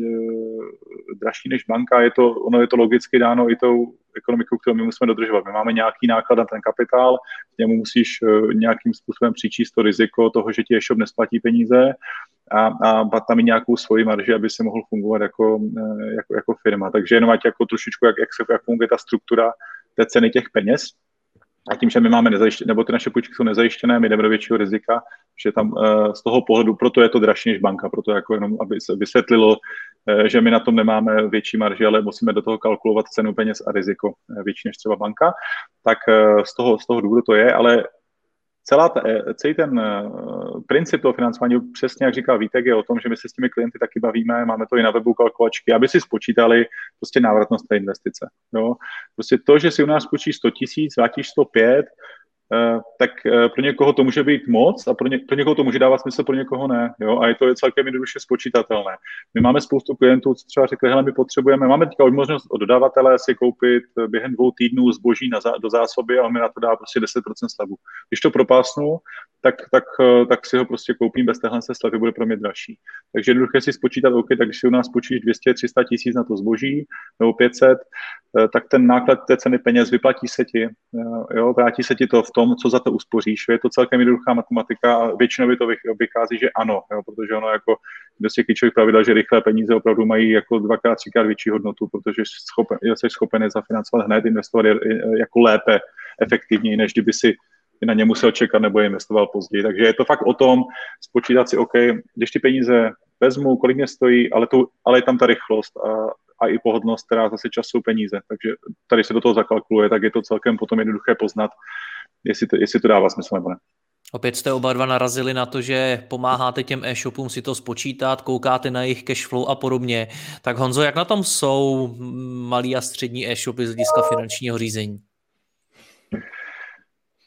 dražší než banka, je to, ono je to logicky dáno i tou ekonomikou, kterou my musíme dodržovat. My máme nějaký náklad na ten kapitál, němu musíš eh, nějakým způsobem přičíst to riziko toho, že ti e-shop nesplatí peníze a, a tam i nějakou svoji marži, aby se mohl fungovat jako, jako, jako firma. Takže jenom ať jako trošičku, jak, jak, se, jak funguje ta struktura té ceny těch peněz, a tím, že my máme nezajištěné, nebo ty naše půjčky jsou nezajištěné, my jdeme do většího rizika, že tam uh, z toho pohledu, proto je to dražší než banka, proto jako jenom, aby se vysvětlilo, uh, že my na tom nemáme větší marži, ale musíme do toho kalkulovat cenu peněz a riziko uh, větší než třeba banka, tak z, toho, z toho důvodu to je, ale celá ta, eh, celý ten uh, princip toho financování, přesně jak říkal Vítek, je o tom, že my se s těmi klienty taky bavíme, máme to i na webu kalkulačky, aby si spočítali prostě návratnost té investice. Jo? Prostě to, že si u nás spočí 100 tisíc, vrátíš 105, Eh, tak eh, pro někoho to může být moc a pro, ně, pro někoho to může dávat smysl, pro někoho ne. Jo? A je to je celkem jednoduše spočítatelné. My máme spoustu klientů, co třeba řekli, hele, my potřebujeme, máme teďka možnost od dodavatele si koupit eh, během dvou týdnů zboží na, do zásoby a on mi na to dá prostě 10% slevu. Když to propásnu, tak, tak, tak si ho prostě koupím bez téhle slevy, bude pro mě dražší. Takže jednoduché si spočítat, OK, tak když si u nás spočíš 200-300 tisíc na to zboží nebo 500, tak ten náklad té ceny peněz vyplatí se ti, jo, vrátí se ti to v tom, co za to uspoříš. Je to celkem jednoduchá matematika a většinou to vychází, že ano, jo, protože ono jako dosti klíčových pravidel, že rychlé peníze opravdu mají jako dvakrát, třikrát větší hodnotu, protože schopen, jsi schopen je zafinancovat hned, investovat jako lépe, efektivněji, než kdyby si na ně musel čekat nebo je investoval později. Takže je to fakt o tom spočítat si, OK, když ty peníze vezmu, kolik mě stojí, ale, tu, ale je tam ta rychlost a, a i pohodlnost, která zase čas peníze. Takže tady se do toho zakalkuluje, tak je to celkem potom jednoduché poznat, jestli to, jestli to dává smysl nebo ne. Opět jste oba dva narazili na to, že pomáháte těm e-shopům si to spočítat, koukáte na jejich cashflow a podobně. Tak Honzo, jak na tom jsou malí a střední e-shopy z hlediska finančního řízení?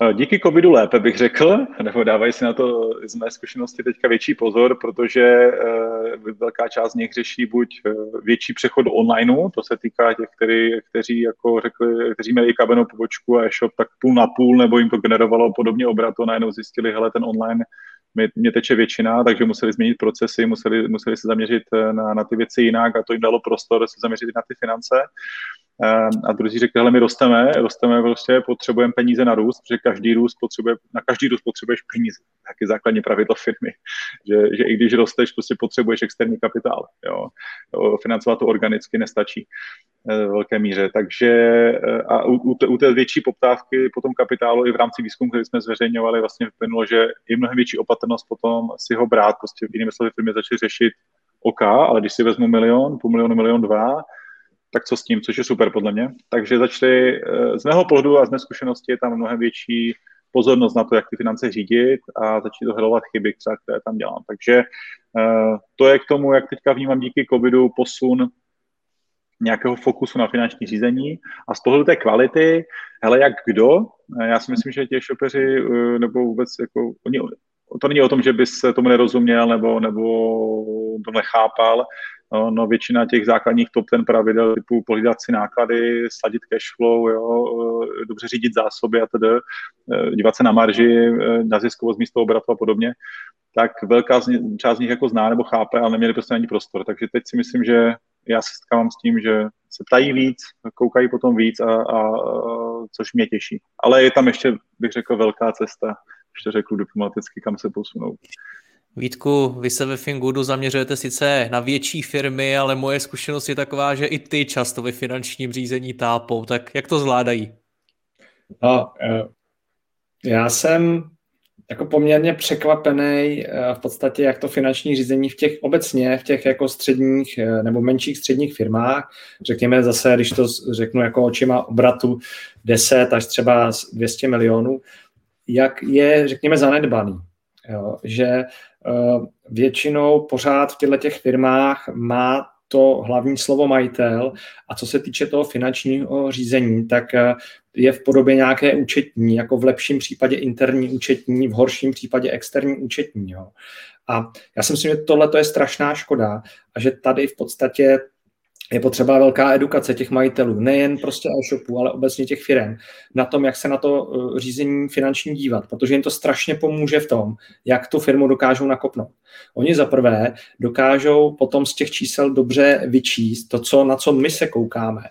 Eh, díky covidu lépe bych řekl, nebo dávají si na to z mé zkušenosti teďka větší pozor, protože eh, velká část z nich řeší buď eh, větší přechod do onlineu, to se týká těch, který, kteří jako řekli, kteří měli kabenou pobočku a e-shop tak půl na půl, nebo jim to generovalo podobně obratu, najednou zjistili, hele, ten online mě, mě teče většina, takže museli změnit procesy, museli, museli se zaměřit na, na ty věci jinak a to jim dalo prostor se zaměřit na ty finance. Ehm, a druzí řekli, hele, my rosteme, rosteme prostě, potřebujeme peníze na růst, protože každý růst potřebuje, na každý růst potřebuješ peníze. Taky základní pravidlo firmy, že, že i když rosteš, prostě potřebuješ externí kapitál. Jo. Financovat to organicky nestačí eh, v velké míře. Takže eh, a u, u, té, u té větší poptávky potom kapitálu i v rámci výzkumu, který jsme zveřejňovali, vlastně vyplynulo, že je mnohem větší opatrnost potom si ho brát. Prostě jinými slovy firmy začaly řešit OK, ale když si vezmu milion, půl milionu, milion dva, tak co s tím, což je super podle mě. Takže začali, eh, z mého pohledu a z mé zkušenosti je tam mnohem větší pozornost na to, jak ty finance řídit a začít dohledovat chyby, třeba, které tam dělám. Takže eh, to je k tomu, jak teďka vnímám díky covidu posun nějakého fokusu na finanční řízení a z toho té kvality, hele, jak kdo, eh, já si myslím, že těch šopeři nebo vůbec jako, oni, to není o tom, že bys tomu nerozuměl nebo, nebo to nechápal, No, no většina těch základních top ten pravidel typu pohlídat si náklady, sladit cash flow, jo, eh, dobře řídit zásoby a tedy, eh, dívat se na marži, eh, na ziskovost místo obratu a podobně, tak velká část z nich jako zná nebo chápe, ale neměli prostě ani prostor. Takže teď si myslím, že já se setkávám s tím, že se ptají víc, koukají potom víc, a, a, a, což mě těší. Ale je tam ještě, bych řekl, velká cesta, ještě řekl diplomaticky, kam se posunout. Vítku, vy se ve Fingudu zaměřujete sice na větší firmy, ale moje zkušenost je taková, že i ty často ve finančním řízení tápou. Tak jak to zvládají? No, eh, já jsem jako poměrně překvapený eh, v podstatě, jak to finanční řízení v těch obecně, v těch jako středních eh, nebo menších středních firmách, řekněme zase, když to řeknu jako očima obratu 10 až třeba 200 milionů, jak je, řekněme, zanedbaný. Jo, že Eh, většinou pořád v těchto těch firmách má to hlavní slovo majitel a co se týče toho finančního řízení, tak eh, je v podobě nějaké účetní, jako v lepším případě interní účetní, v horším případě externí účetní. Jo. A já si myslím, že tohle je strašná škoda a že tady v podstatě je potřeba velká edukace těch majitelů, nejen prostě e-shopů, ale obecně těch firm, na tom, jak se na to eh, řízení finanční dívat, protože jim to strašně pomůže v tom, jak tu firmu dokážou nakopnout. Oni za prvé dokážou potom z těch čísel dobře vyčíst to, co, na co my se koukáme,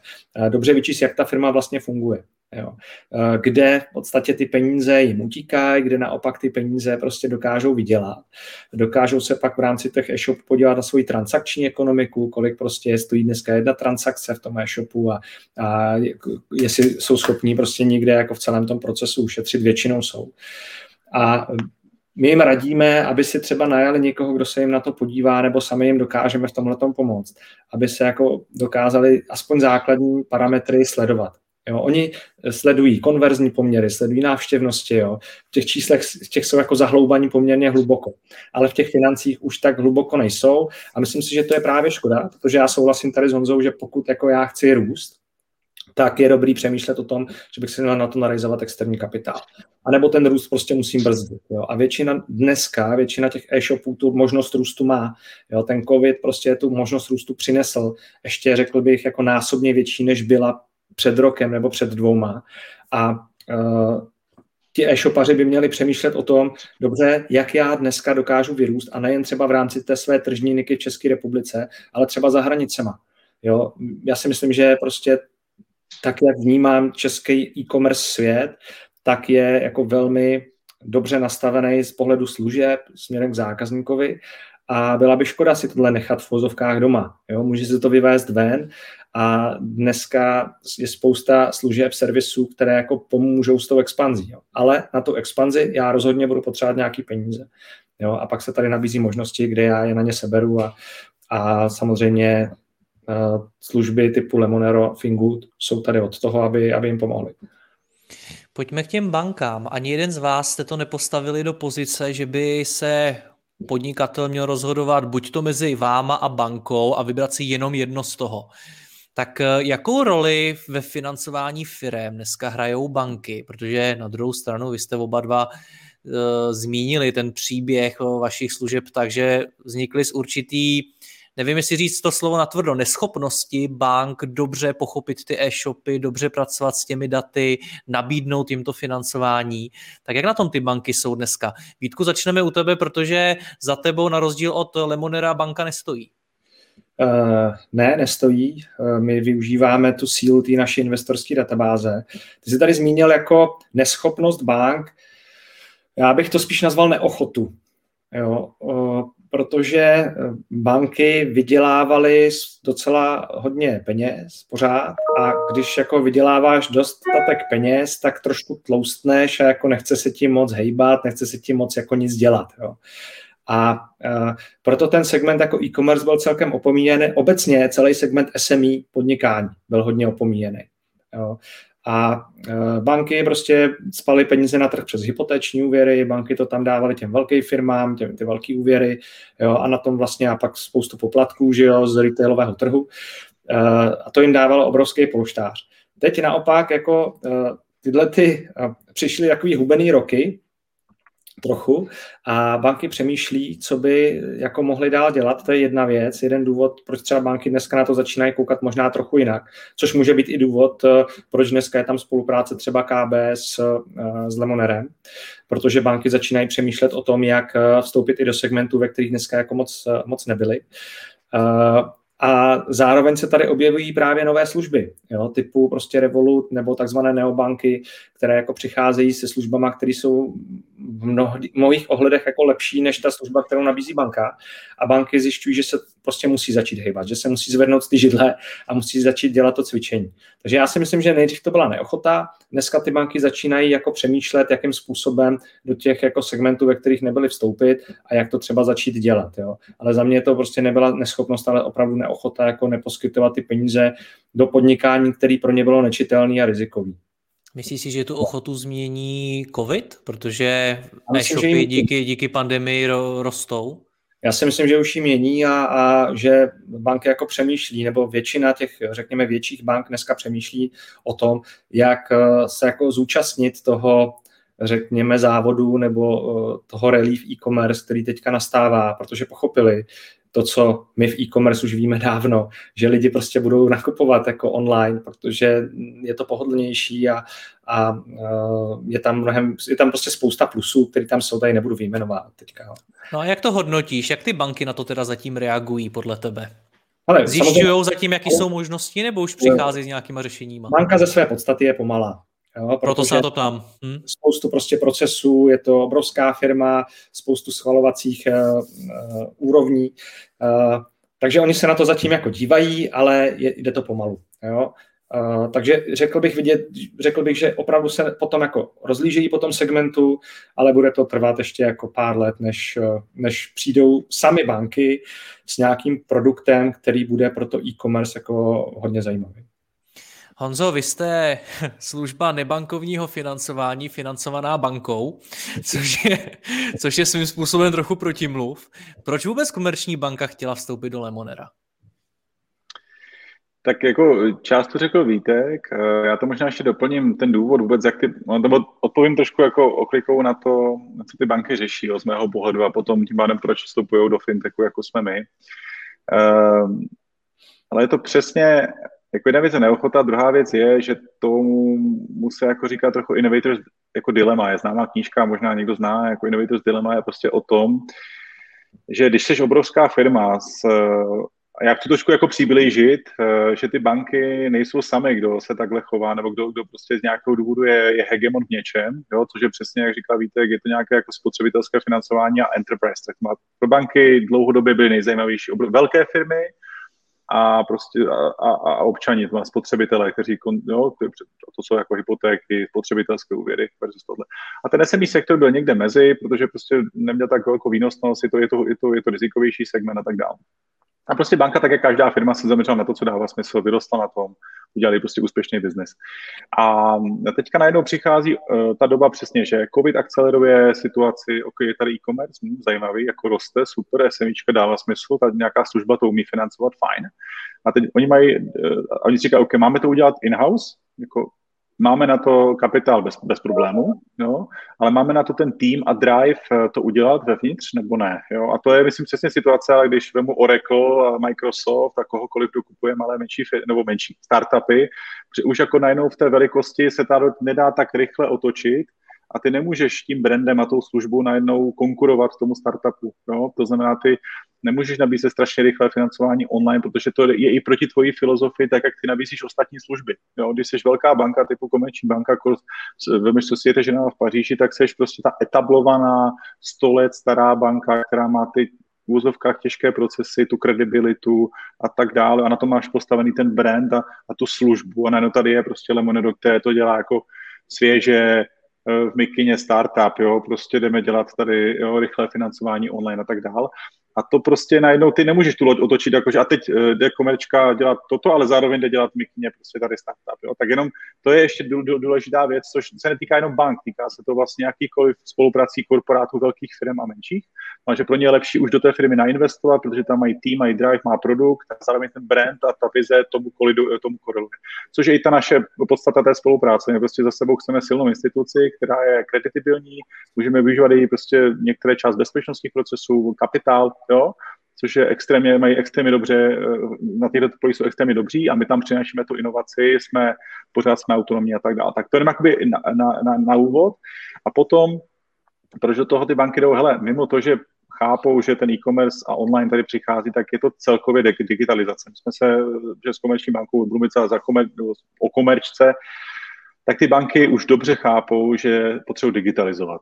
dobře vyčíst, jak ta firma vlastně funguje. Jo. Eh, kde v podstatě ty peníze jim utíkají, kde naopak ty peníze prostě dokážou vydělat. Dokážou se pak v rámci těch e-shopů podívat na svoji transakční ekonomiku, kolik prostě stojí dneska jedna transakce v tom e-shopu a, a jestli jsou schopní prostě někde jako v celém tom procesu ušetřit, většinou jsou. A my jim radíme, aby si třeba najali někoho, kdo se jim na to podívá, nebo sami jim dokážeme v tomhle pomoct, aby se jako dokázali aspoň základní parametry sledovat. Jo, oni sledují konverzní poměry, sledují návštěvnosti, jo. v těch číslech těch jsou jako zahloubaní poměrně hluboko, ale v těch financích už tak hluboko nejsou a myslím si, že to je právě škoda, protože já souhlasím tady s Honzou, že pokud jako já chci růst, tak je dobrý přemýšlet o tom, že bych si měl na to narizovat externí kapitál. A nebo ten růst prostě musím brzdit. Jo. A většina dneska, většina těch e-shopů tu možnost růstu má. Jo. Ten COVID prostě tu možnost růstu přinesl, ještě řekl bych, jako násobně větší, než byla před rokem nebo před dvouma. A uh, ti e-shopaři by měli přemýšlet o tom, dobře, jak já dneska dokážu vyrůst a nejen třeba v rámci té své tržní niky v České republice, ale třeba za hranicema. Jo, já si myslím, že prostě tak, jak vnímám český e-commerce svět, tak je jako velmi dobře nastavený z pohledu služeb směrem k zákazníkovi a byla by škoda si tohle nechat v vozovkách doma. Jo? Může se to vyvést ven a dneska je spousta služeb, servisů, které jako pomůžou s tou expanzí. Jo? Ale na tu expanzi já rozhodně budu potřebovat nějaký peníze. Jo? A pak se tady nabízí možnosti, kde já je na ně seberu a, a samozřejmě uh, služby typu Lemonero, Fingood jsou tady od toho, aby, aby jim pomohli. Pojďme k těm bankám. Ani jeden z vás jste to nepostavili do pozice, že by se podnikatel měl rozhodovat buď to mezi váma a bankou a vybrat si jenom jedno z toho. Tak eh, jakou roli ve financování firm dneska hrajou banky? Protože na druhou stranu vy jste oba dva uh, zmínili ten příběh vašich služeb, takže vznikly z určitý nevím, jestli říct to slovo natvrdo, neschopnosti bank dobře pochopit ty e-shopy, dobře pracovat s těmi daty, nabídnout jim to financování. Tak jak na tom ty banky jsou dneska? Vítku, začneme u tebe, protože za tebou na rozdíl od Lemonera banka nestojí. Uh, ne, nestojí. Uh, my využíváme tu sílu té naší investorské databáze. Ty jsi tady zmínil jako neschopnost bank. Já bych to spíš nazval neochotu. Jo, uh, protože eh, banky vydělávaly docela hodně peněz pořád a když jako vyděláváš dost tatek peněz, tak trošku tloustneš a jako nechce se tím moc hejbat, nechce se tím moc jako nic dělat. Jo. A uh, proto ten segment jako e-commerce byl celkem opomíjený. Obecně celý segment SME podnikání byl hodně opomíjený. Jo. A e, banky prostě spaly peníze na trh přes hypoteční úvěry, banky to tam dávaly těm velkým firmám, těm, ty velké úvěry, jo, a na tom vlastně a pak spoustu poplatků, že jo, z retailového trhu. E, a to jim dávalo obrovský polštář. Teď naopak jako e, tyhle ty přišly takový hubený roky, trochu a banky přemýšlí, co by jako mohly dál dělat. To je jedna věc, jeden důvod, proč třeba banky dneska na to začínají koukat možná trochu jinak, což může být i důvod, eh, proč dneska je tam spolupráce třeba KB s, eh, s Lemonerem, protože banky začínají přemýšlet o tom, jak eh, vstoupit i do segmentů, ve kterých dneska jako moc, moc nebyly. A zároveň se tady objevují právě nové služby, jo, typu prostě Revolut nebo takzvané neobanky, které jako přicházejí se službami, které jsou v mnohých ohledech jako lepší než ta služba, kterou nabízí banka. A banky zjišťují, že se prostě musí začít hýbat, že se musí zvednout ty židle a musí začít dělat to cvičení. Takže já si myslím, že nejdřív to byla neochota, dneska ty banky začínají jako přemýšlet, jakým způsobem do těch jako segmentů, ve kterých nebyly vstoupit a jak to třeba začít dělat. Jo. Ale za mě to prostě nebyla neschopnost, ale opravdu neochota jako neposkytovat ty peníze do podnikání, který pro ně bylo nečitelný a rizikový. Myslíš si, že tu ochotu změní COVID? Protože e-shopy díky, díky pandemii rostou? Já si myslím, že už ji mění a, a že banky jako přemýšlí, nebo většina těch, řekněme, větších bank dneska přemýšlí o tom, jak eh, se jako zúčastnit toho, řekněme, závodu nebo eh, toho relief e-commerce, který teďka nastává, protože pochopili, to, co my v e-commerce už víme dávno, že lidi prostě budou nakupovat jako online, protože je to pohodlnější a, a je tam mnohem, je tam prostě spousta plusů, které tam jsou, tady nebudu vyjmenovat teďka. No a jak to hodnotíš? Jak ty banky na to teda zatím reagují podle tebe? Ale Zjišťují zatím, jaké jsou možnosti, nebo už přichází s nějakýma řešeníma? Banka ze své podstaty je pomalá. Jo, Proto se na to ptám. Hm? Spoustu prostě procesů, je to obrovská firma, spoustu schvalovacích uh, uh, úrovní, uh, takže oni se na to zatím jako dívají, ale je, jde to pomalu. Jo? Uh, takže řekl bych, vidět, řekl bych, že opravdu se potom jako rozlížejí po tom segmentu, ale bude to trvat ještě jako pár let, než, než přijdou sami banky s nějakým produktem, který bude pro to e-commerce jako hodně zajímavý. Honzo, vy jste služba nebankovního financování financovaná bankou, což je, což je svým způsobem trochu protimluv. Proč vůbec komerční banka chtěla vstoupit do Lemonera? Tak jako část to řekl Vítek, eh, já to možná ještě doplním ten důvod vůbec, jak ty, nebo odpovím trošku jako oklikou na to, co ty banky řeší z mého pohledu a potom tím pádem proč vstupují do fintechu, jako jsme my. Um, ale je to přesně jako jedna věc je neochota, druhá věc je, že tomu musí jako říkat trochu Innovators jako dilema. Je známá knížka, možná někdo zná, jako Innovators dilema je prostě o tom, že když jsi obrovská firma s já chci trošku jako přiblížit, že ty banky nejsou samé, kdo se takhle chová, nebo kdo, kdo prostě z nějakého důvodu je, je hegemon v něčem, jo, což je přesně, jak říká Vítek, je to nějaké jako spotřebitelské financování a enterprise. Tak má, pro banky dlouhodobě byly nejzajímavější velké firmy, a prostě a, a, a občani, to spotřebitelé, kteří, jo, to jsou jako hypotéky, spotřebitelské úvěry versus tohle. A ten SME sektor byl někde mezi, protože prostě neměl tak velkou výnosnost, je to, je to, je to, je to rizikovější segment a tak dále. A prostě banka, tak jak každá firma, se zaměřila na to, co dává smysl, vyrostla na tom, udělali prostě úspěšný biznis. A teďka najednou přichází uh, ta doba přesně, že COVID akceleruje situaci, ok, je tady e-commerce, hm, zajímavý, jako roste, super, SMIčka dává smysl, tady nějaká služba to umí financovat, fajn. A teď oni mají, uh, oni říkají, ok, máme to udělat in-house, jako máme na to kapitál bez, bez problému, jo, ale máme na to ten tým a drive eh, to udělat vevnitř nebo ne. Jo. A to je, myslím, přesně situace, ale když vemu Oracle Microsoft a kohokoliv, kdo kupuje malé menší, nebo menší startupy, už jako najednou v té velikosti se ta nedá tak rychle otočit, a ty nemůžeš tím brandem a tou službou najednou konkurovat tomu startupu. Jo? To znamená, ty nemůžeš nabízet strašně rychlé financování online, protože to je i proti tvojí filozofii, tak jak ty nabízíš ostatní služby. Jo? Když jsi velká banka typu komerční banka, vemeš Societe Generale v Paříži, tak jsi prostě ta etablovaná, sto let stará banka, která má ty v úzovkách těžké procesy, tu kredibilitu a tak dále. A na to máš postavený ten brand a, a tu službu. A najednou tady je prostě Lemonedo, které to dělá jako svěže, v Mikině startup, jo, prostě jdeme dělat tady jo, rychlé financování online a tak dál. A to prostě najednou ty nemůžeš tu loď otočit, jakože a teď eh, jde komerčka dělat toto, ale zároveň jde dělat Mikině prostě tady startup. Jo. Tak jenom to je ještě důležitá věc, což se netýká jenom bank, týká se to vlastně jakýkoliv spoluprací korporátů velkých firm a menších, ale že pro ně je lepší už do té firmy nainvestovat, protože tam mají tým, mají drive, má produkt a zároveň ten brand a ta vize tomu, kolidu, tomu koreluje. Což je i ta naše podstata té spolupráce. My prostě za sebou chceme silnou instituci, která je kreditibilní, můžeme využívat i prostě některé část bezpečnostních procesů, kapitál, jo, což je extrémně, mají extrémně dobře, eh, na tyhle poli jsou extrémně dobří a my tam přinášíme tu inovaci, jsme, pořád jsme autonomní a tak dále. Tak to je jakoby na, na, na, na úvod a potom, do toho ty banky jdou, hele, mimo to, že chápou, že ten e-commerce a online tady přichází, tak je to celkově digitalizace. My jsme se, že s komerční bankou mít za komer, o komerčce, tak ty banky už dobře chápou, že potřebují digitalizovat.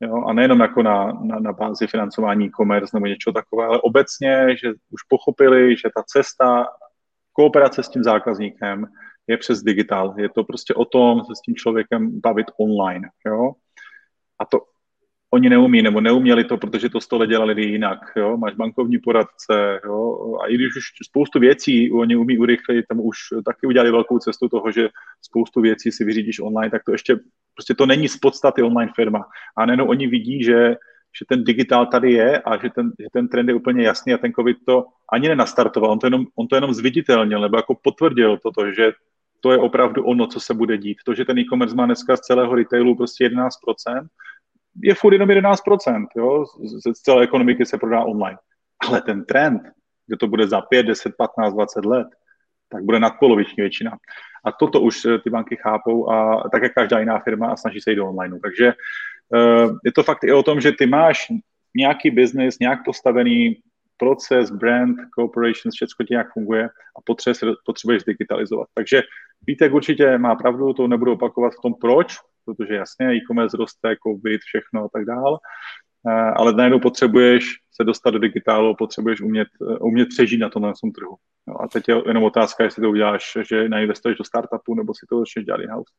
Jo? A nejenom jako na, na, na bázi financování e-commerce nebo něco takového, ale obecně, že už pochopili, že ta cesta kooperace s tím zákazníkem je přes digitál. Je to prostě o tom se s tím člověkem bavit online. Jo? A to oni neumí nebo neuměli to, protože to stole dělali jinak. Jo? Máš bankovní poradce jo? a i když už spoustu věcí oni umí urychlit, tam už taky udělali velkou cestu toho, že spoustu věcí si vyřídíš online, tak to ještě prostě to není z podstaty online firma. A nejenom oni vidí, že že ten digitál tady je a že ten, že ten trend je úplně jasný a ten COVID to ani nenastartoval, on to jenom, on to jenom zviditelnil nebo jako potvrdil toto, že to je opravdu ono, co se bude dít. To, že ten e-commerce má dneska z celého retailu prostě 11%, je furt jenom 11%, jo, z, z celé ekonomiky se prodá online. ale ten trend, že to bude za 5, 10, 15, 20 let, tak bude nadpoloviční většina. A toto už eh, ty banky chápou a tak jak každá jiná firma a snaží se jít do online. Takže uh, je to fakt i o tom, že ty máš nějaký biznis, nějak postavený proces, brand, corporations, všechno ti nějak funguje a potřebuješ, potřebuješ digitalizovat. Takže Vítek určitě má pravdu, to nebudu opakovat v tom proč, protože jasně, e-commerce roste, covid, všechno a tak dál, eh, ale najednou potřebuješ se dostat do digitálu, potřebuješ umět, umět přežít na tom, na tom trhu. No a teď je jenom otázka, jestli to uděláš, že nainvestuješ do startupu, nebo si to začneš dělat in-house.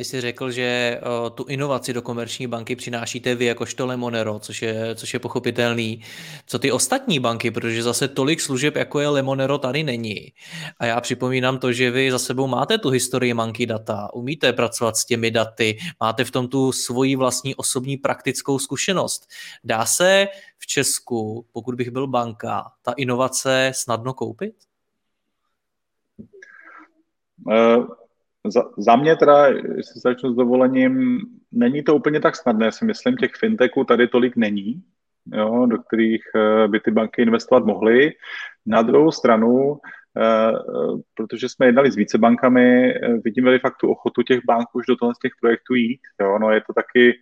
Ty jsi řekl, že uh, tu inovaci do komerční banky přinášíte vy jakožto Lemonero, což je, což je pochopitelný. Co ty ostatní banky, protože zase tolik služeb, jako je Lemonero, tady není. A já připomínám to, že vy za sebou máte tu historii Monkey Data, umíte pracovat s těmi daty, máte v tom tu svoji vlastní osobní praktickou zkušenost. Dá se v Česku, pokud bych byl banka, ta inovace snadno koupit? Uh, za, za mě teda, jestli začnu s dovolením, není to úplně tak snadné, si myslím, těch fintechů tady tolik není, jo, do kterých uh, by ty banky investovat mohly. Na druhou stranu, uh, protože jsme jednali s více bankami, vidíme fakt tu ochotu těch bank už do toho z těch projektů jít. Jo, no je to taky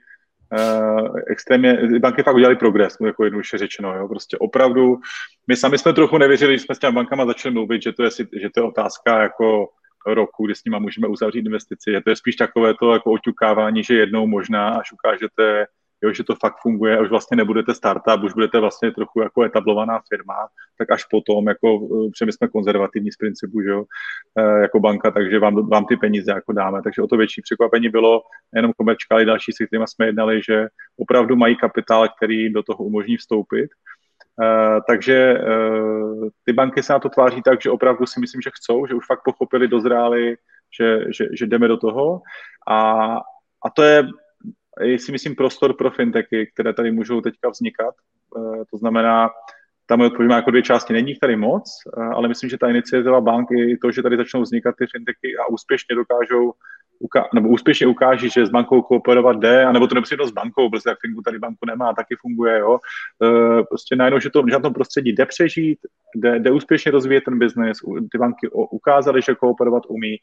extrémně, banky fakt udělali progres, jako jednoduše řečeno, jo, prostě opravdu, my sami jsme trochu nevěřili, když jsme s těmi bankama začali mluvit, že to je, že to je otázka jako roku, kdy s nimi můžeme uzavřít investici. Je to je spíš takové to jako oťukávání, že jednou možná, až ukážete, jo, že to fakt funguje, už vlastně nebudete startup, už budete vlastně trochu jako etablovaná firma, tak až potom, jako, protože my jsme konzervativní z principu, že jo, e, jako banka, takže vám, vám ty peníze jako dáme. Takže o to větší překvapení bylo nejenom komerčka, ale další, se kterými jsme jednali, že opravdu mají kapitál, který do toho umožní vstoupit. Uh, takže uh, ty banky se na to tváří tak, že opravdu si myslím, že chcou, že už fakt pochopili, dozráli, že, že, že jdeme do toho. A, a to je, si myslím, prostor pro fintechy, které tady můžou teďka vznikat. Uh, to znamená, tam odpovíme jako dvě části, není jich tady moc, ale myslím, že ta iniciativa banky, to, že tady začnou vznikat ty fintechy a úspěšně dokážou uka- nebo úspěšně ukáží, že s bankou kooperovat jde, anebo to nemusí s bankou, protože jak Fingu tady banku nemá, taky funguje, jo. E, prostě najednou, že to v žádném prostředí jde přežít, jde, jde úspěšně rozvíjet ten biznes, ty banky ukázaly, že kooperovat umí,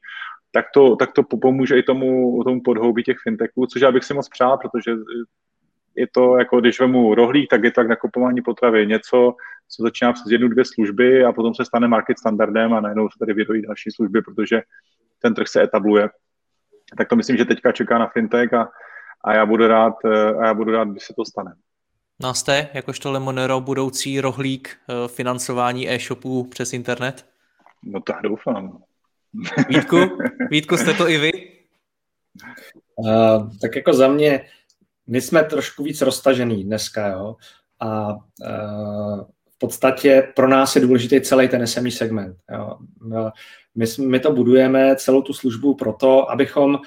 tak to, tak to pomůže i tomu, tomu podhoubí těch fintechů, což já bych si moc přál, protože je to jako, když vemu rohlík, tak je to jak nakupování potravy. Něco, co začíná přes jednu, dvě služby a potom se stane market standardem a najednou se tady vyrojí další služby, protože ten trh se etabluje tak to myslím, že teďka čeká na fintech a, a já budu rád, eh, a já budu rád, když se to stane. No jste, jakožto Lemonero, budoucí rohlík eh, financování e-shopů přes internet? No tak doufám. Vítku, Vítku, jste to i vy? Uh, tak jako za mě, my jsme trošku víc roztažený dneska, jo, a uh, v podstatě pro nás je důležitý celý ten SME segment. Jo. My, my to budujeme, celou tu službu proto, abychom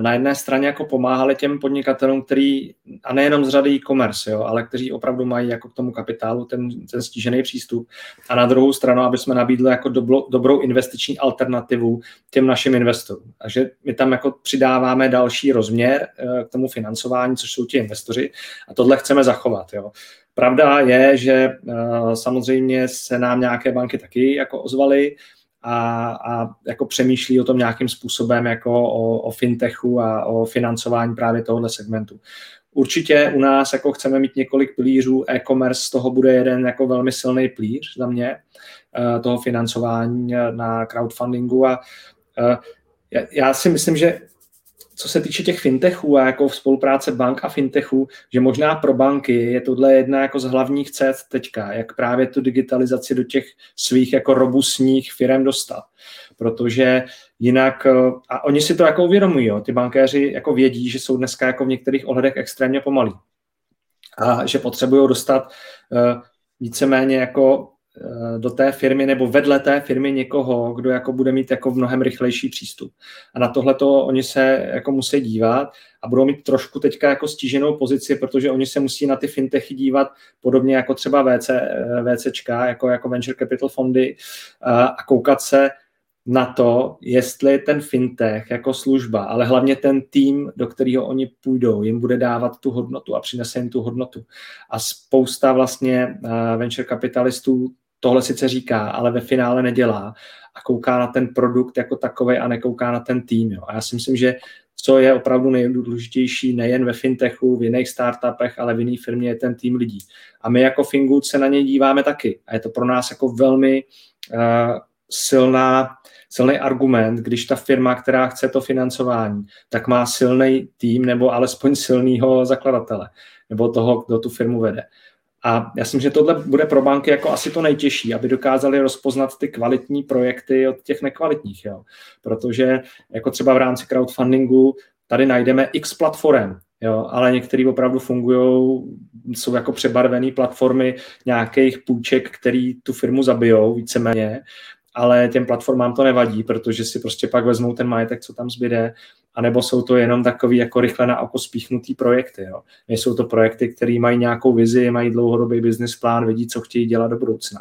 na jedné straně jako pomáhali těm podnikatelům, který, a nejenom z řady e-commerce, jo, ale kteří opravdu mají jako k tomu kapitálu ten, ten stížený přístup. A na druhou stranu, aby jsme nabídli jako dobro, dobrou investiční alternativu těm našim investorům. Takže my tam jako přidáváme další rozměr eh, k tomu financování, což jsou ti investoři a tohle chceme zachovat. Jo. Pravda je, že uh, samozřejmě se nám nějaké banky taky jako ozvaly a, a jako přemýšlí o tom nějakým způsobem jako o, o fintechu a o financování právě tohoto segmentu. Určitě u nás jako chceme mít několik pilířů, e-commerce z toho bude jeden jako velmi silný plíř za mě, uh, toho financování na crowdfundingu a já, já si myslím, že co se týče těch fintechů a jako v spolupráce bank a fintechů, že možná pro banky je tohle jedna jako z hlavních cest teďka, jak právě tu digitalizaci do těch svých jako robustních firm dostat. Protože jinak, eh, a oni si to jako uvědomují, jo, ty bankéři jako vědí, že jsou dneska jako v některých ohledech extrémně pomalí a že potřebují dostat uh, víceméně jako do té firmy nebo vedle té firmy někoho, kdo jako bude mít jako mnohem rychlejší přístup. A na tohle to oni se jako musí dívat a budou mít trošku teďka jako stíženou pozici, protože oni se musí na ty fintechy dívat podobně jako třeba VC, eh, VCčka, jako, jako venture capital fondy eh, a koukat se, na to, jestli ten fintech jako služba, ale hlavně ten tým, do kterého oni půjdou, jim bude dávat tu hodnotu a přinese jim tu hodnotu. A spousta vlastně venture kapitalistů tohle sice říká, ale ve finále nedělá a kouká na ten produkt jako takový a nekouká na ten tým. Jo. A já si myslím, že co je opravdu nejdůležitější nejen ve fintechu, v jiných startupech, ale v jiné firmě je ten tým lidí. A my jako Fingood se na něj díváme taky. A je to pro nás jako velmi uh, silná, silný argument, když ta firma, která chce to financování, tak má silný tým nebo alespoň silného zakladatele nebo toho, kdo tu firmu vede. A já si myslím, že tohle bude pro banky jako asi to nejtěžší, aby dokázali rozpoznat ty kvalitní projekty od těch nekvalitních. Jo. Protože jako třeba v rámci crowdfundingu tady najdeme x platform, jo, ale některé opravdu fungují, jsou jako přebarvené platformy nějakých půjček, který tu firmu zabijou víceméně ale těm platformám to nevadí, protože si prostě pak vezmou ten majetek, co tam zbyde, anebo jsou to jenom takový jako rychle na oko spíchnutý projekty. Jo. Nejsou to projekty, které mají nějakou vizi, mají dlouhodobý business plán, vidí, co chtějí dělat do budoucna.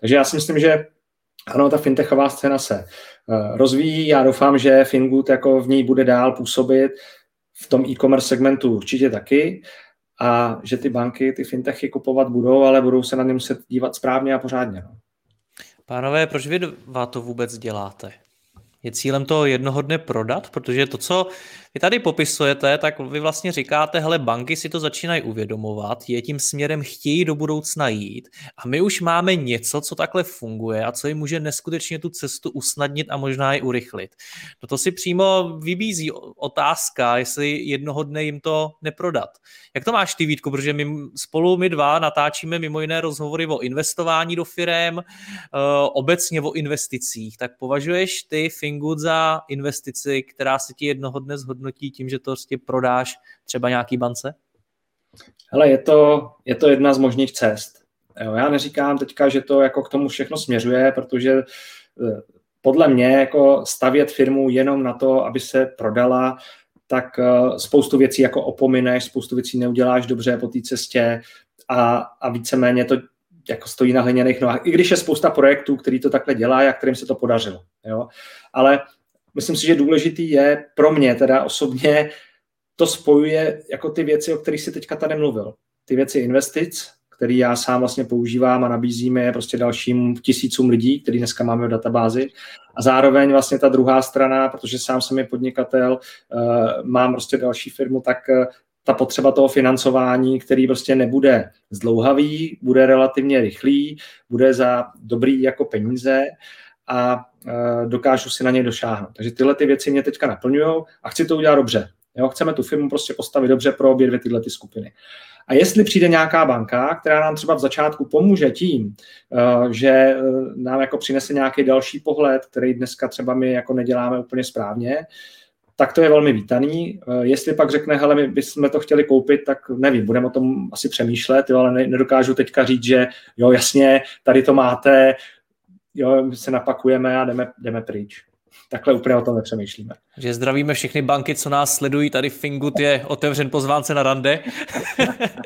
Takže já si myslím, že ano, ta fintechová scéna se uh, rozvíjí. Já doufám, že Fingood jako v ní bude dál působit v tom e-commerce segmentu určitě taky a že ty banky ty fintechy kupovat budou, ale budou se na ně muset dívat správně a pořádně. No. Pánové, proč vy dva to vůbec děláte? Je cílem to jednoho dne prodat? Protože to, co vy tady popisujete, tak vy vlastně říkáte, hele, banky si to začínají uvědomovat, je tím směrem chtějí do budoucna jít a my už máme něco, co takhle funguje a co jim může neskutečně tu cestu usnadnit a možná i urychlit. No to si přímo vybízí otázka, jestli jednoho dne jim to neprodat. Jak to máš ty, Vítku, protože my spolu my dva natáčíme mimo jiné rozhovory o investování do firem, eh, obecně o investicích, tak považuješ ty Fingood za investici, která se ti jednoho dne zhodnotí zhodnotí tím, že to prostě prodáš třeba nějaký bance? Hele, je to, je to jedna z možných cest. Jo, já neříkám teďka, že to jako k tomu všechno směřuje, protože eh, podle mě jako stavět firmu jenom na to, aby se prodala, tak eh, spoustu věcí jako opomineš, spoustu věcí neuděláš dobře po té cestě a, a víceméně to jako stojí na hliněných nohách. I když je spousta projektů, který to takhle dělá a kterým se to podařilo. Jo? Ale myslím si, že důležitý je pro mě teda osobně to spojuje jako ty věci, o kterých si teďka tady mluvil. Ty věci investic, který já sám vlastně používám a nabízíme je prostě dalším tisícům lidí, který dneska máme v databázi. A zároveň vlastně ta druhá strana, protože sám jsem je podnikatel, uh, mám prostě další firmu, tak uh, ta potřeba toho financování, který prostě nebude zdlouhavý, bude relativně rychlý, bude za dobrý jako peníze a e, dokážu si na něj došáhnout. Takže tyhle ty věci mě teďka naplňují a chci to udělat dobře. Jo, chceme tu firmu prostě postavit dobře pro obě dvě tyhle ty skupiny. A jestli přijde nějaká banka, která nám třeba v začátku pomůže tím, e, že e, nám jako přinese nějaký další pohled, který dneska třeba my jako neděláme úplně správně, tak to je velmi vítaný. Jestli pak řekne, hele, my bychom to chtěli koupit, tak nevím, budeme o tom asi přemýšlet, jo, ale nedokážu teďka říct, že jo, jasně, tady to máte, jo, se napakujeme a jdeme, jdeme pryč. Takhle úplně o tom nepřemýšlíme. Že zdravíme všechny banky, co nás sledují. Tady Fingut je otevřen pozvánce na rande.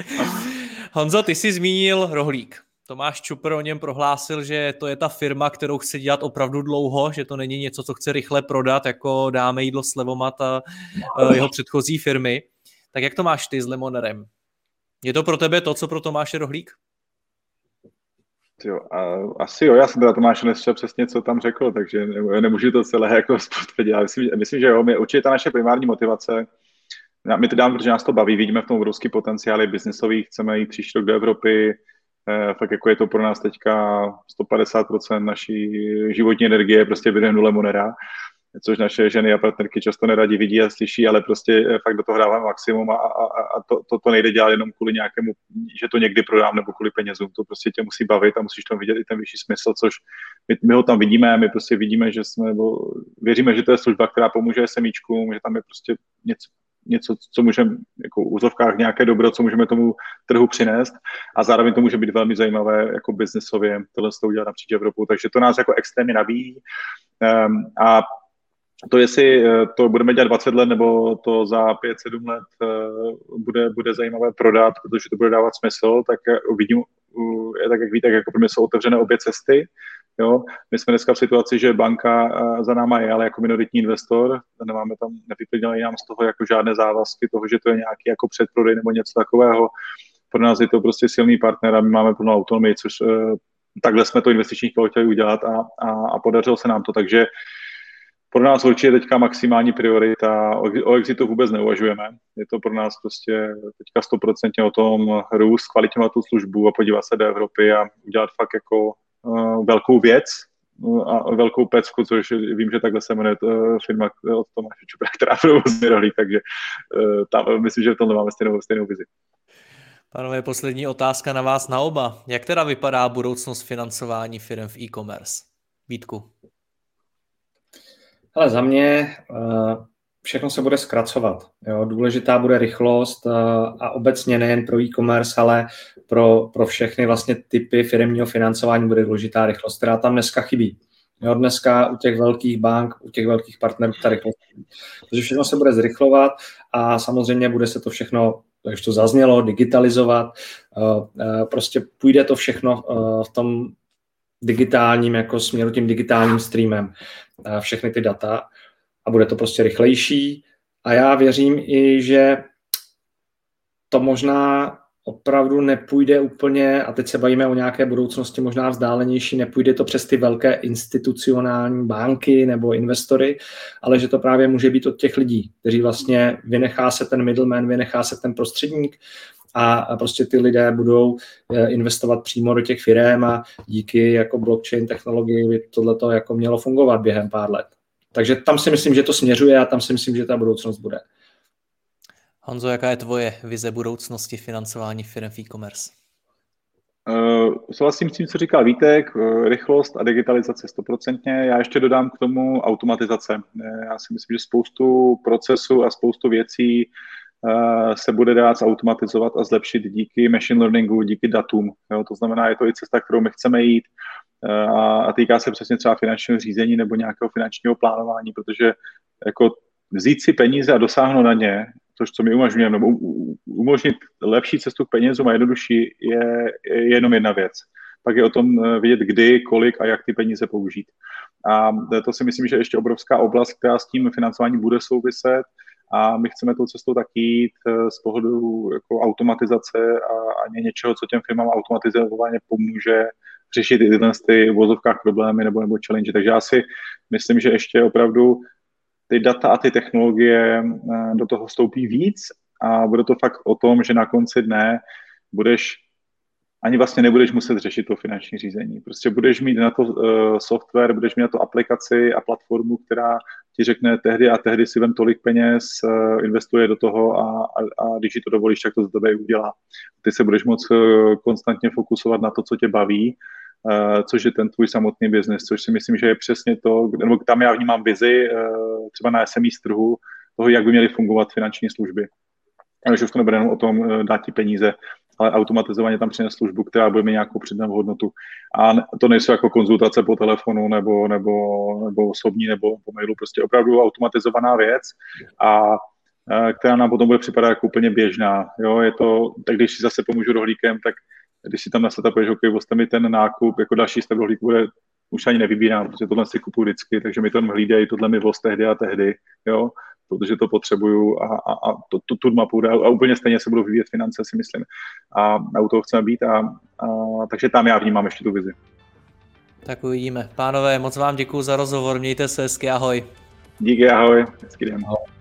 Honzo, ty jsi zmínil rohlík. Tomáš Čupr o něm prohlásil, že to je ta firma, kterou chce dělat opravdu dlouho, že to není něco, co chce rychle prodat, jako dáme jídlo s Levomat a jeho předchozí firmy. Tak jak to máš ty s Lemonerem? Je to pro tebe to, co pro Tomáše Rohlík? Jo, a, asi jo, já jsem teda Tomáš neslyšel přesně, co tam řekl, takže ne, nemůžu to celé jako potvrdit, ale myslím, myslím, že jo, my, určitě ta naše primární motivace, my to dáme, protože nás to baví, vidíme v tom obrovský potenciály biznisový, chceme jít příští rok do Evropy, eh, fakt jako je to pro nás teďka 150% naší životní energie, prostě během nule monera což naše ženy a partnerky často neradi vidí a slyší, ale prostě eh, fakt do toho dáváme maximum a, a, a to, to, to nejde dělat jenom kvůli nějakému, že to někdy prodám nebo kvůli penězům, to prostě tě musí bavit a musíš tam vidět i ten vyšší smysl, což my, my ho tam vidíme, my prostě vidíme, že jsme, nebo věříme, že to je služba, která pomůže semíčkům, že tam je prostě něco, něco, co můžeme, jako v úzovkách nějaké dobro, co můžeme tomu trhu přinést. A zároveň to může být velmi zajímavé jako biznesově tohle to udělat napříč Evropu, takže to nás jako extrémně nabíjí um, a to, jestli eh, to budeme dělat 20 let nebo to za 5-7 let eh, bude, bude zajímavé prodat, protože to bude dávat smysl, tak eh, vidím, tak jak víte, jako pro mě jsou otevřené obě cesty. Jo? My jsme dneska v situaci, že banka za náma je, ale jako minoritní investor, nemáme tam, nevyplnili nám z toho jako žádné závazky toho, že to je nějaký jako předprodej nebo něco takového. Pro nás je to prostě silný partner a my máme plnou autonomii, což takhle jsme to investiční chtěli udělat a, a, a podařilo se nám to, takže pro nás určitě teďka maximální priorita, o exitu vůbec neuvažujeme. Je to pro nás prostě teďka stoprocentně o tom růst, kvalitňovat tu službu a podívat se do Evropy a udělat fakt jako uh, velkou věc a velkou pecku, což vím, že takhle se jmenuje uh, firma od Tomáše Čupra, která provozuje rohlík, takže uh, tam myslím, že v tomhle máme stejnou, stejnou vizi. Panové, poslední otázka na vás na oba. Jak teda vypadá budoucnost financování firm v e-commerce? Vítku. Ale za mě eh, všechno se bude zkracovat. Jo. Důležitá bude rychlost eh, a obecně nejen pro e-commerce, ale pro, pro všechny vlastně typy firmního financování bude důležitá rychlost, která tam dneska chybí. Jo, dneska u těch velkých bank, u těch velkých partnerů ta rychlost. Takže všechno se bude zrychlovat a samozřejmě bude se to všechno takže to zaznělo, digitalizovat. Eh, prostě půjde to všechno v tom digitálním jako směru, tím digitálním streamem, všechny ty data a bude to prostě rychlejší. A já věřím i, že to možná opravdu nepůjde úplně, a teď se bavíme o nějaké budoucnosti možná vzdálenější, nepůjde to přes ty velké institucionální banky nebo investory, ale že to právě může být od těch lidí, kteří vlastně vynechá se ten middleman, vynechá se ten prostředník a prostě ty lidé budou eh, investovat přímo do těch firm a díky jako blockchain technologii by tohleto jako mělo fungovat během pár let. Takže tam si myslím, že to směřuje a tam si myslím, že ta budoucnost bude. Honzo, jaká je tvoje vize budoucnosti financování firm v e-commerce? Uh, souhlasím s tím, co říkal Vítek, uh, rychlost a digitalizace stoprocentně. Já ještě dodám k tomu automatizace. Já si myslím, že spoustu procesů a spoustu věcí uh, se bude dát zautomatizovat a zlepšit díky machine learningu, díky datům. Jo, to znamená, je to i cesta, kterou my chceme jít a, a týká se přesně třeba finančního řízení nebo nějakého finančního plánování, protože jako vzít si peníze a dosáhnout na ně což co my umožňujeme, nebo umožnit lepší cestu k penězům a jednodušší je, je jenom jedna věc. Pak je o tom eh, vědět, kdy, kolik a jak ty peníze použít. A to si myslím, že je ještě obrovská oblast, která s tím financováním bude souviset a my chceme tou cestou tak jít eh, z pohledu jako automatizace a, a něčeho, co těm firmám automatizovaně pomůže řešit i tyhle ty vozovkách problémy nebo, nebo challenge. Takže já si myslím, že ještě opravdu ty data a ty technologie eh, do toho vstoupí víc a bude to fakt o tom, že na konci dne budeš ani vlastně nebudeš muset řešit to finanční řízení. Prostě budeš mít na to uh, software, budeš mít na to aplikaci a platformu, která ti řekne tehdy a tehdy si vem tolik peněz, uh, investuje do toho a, a, a když ti to dovolíš, tak to z tebe udělá. Ty se budeš moct uh, konstantně fokusovat na to, co tě baví Uh, což je ten tvůj samotný biznis, což si myslím, že je přesně to, nebo tam já vnímám vizi uh, třeba na SME z trhu, toho, jak by měly fungovat finanční služby. Takže už to nebude jenom o tom dát ti peníze, ale automatizovaně tam přinést službu, která bude mít nějakou přidanou hodnotu. A to nejsou jako konzultace po telefonu nebo, nebo, nebo osobní nebo po mailu, prostě opravdu automatizovaná věc a která nám potom bude připadat jako úplně běžná. Jo, je to, tak když si zase pomůžu rohlíkem, tak když si tam nasetapuješ, OK, vlastně mi ten nákup, jako další stav rohlík bude už ani nevybírám, protože tohle si kupuju vždycky, takže mi to hlídají, tohle mi voz tehdy a tehdy, jo, protože to potřebuju a, a, a to, to, tu mapu a, a úplně stejně se budou vyvíjet finance, si myslím. A, a u toho chceme být a, a takže tam já vnímám ještě tu vizi. Tak uvidíme. Pánové, moc vám děkuji za rozhovor, mějte se hezky, ahoj. Díky, ahoj. Hezký den. Ahoj.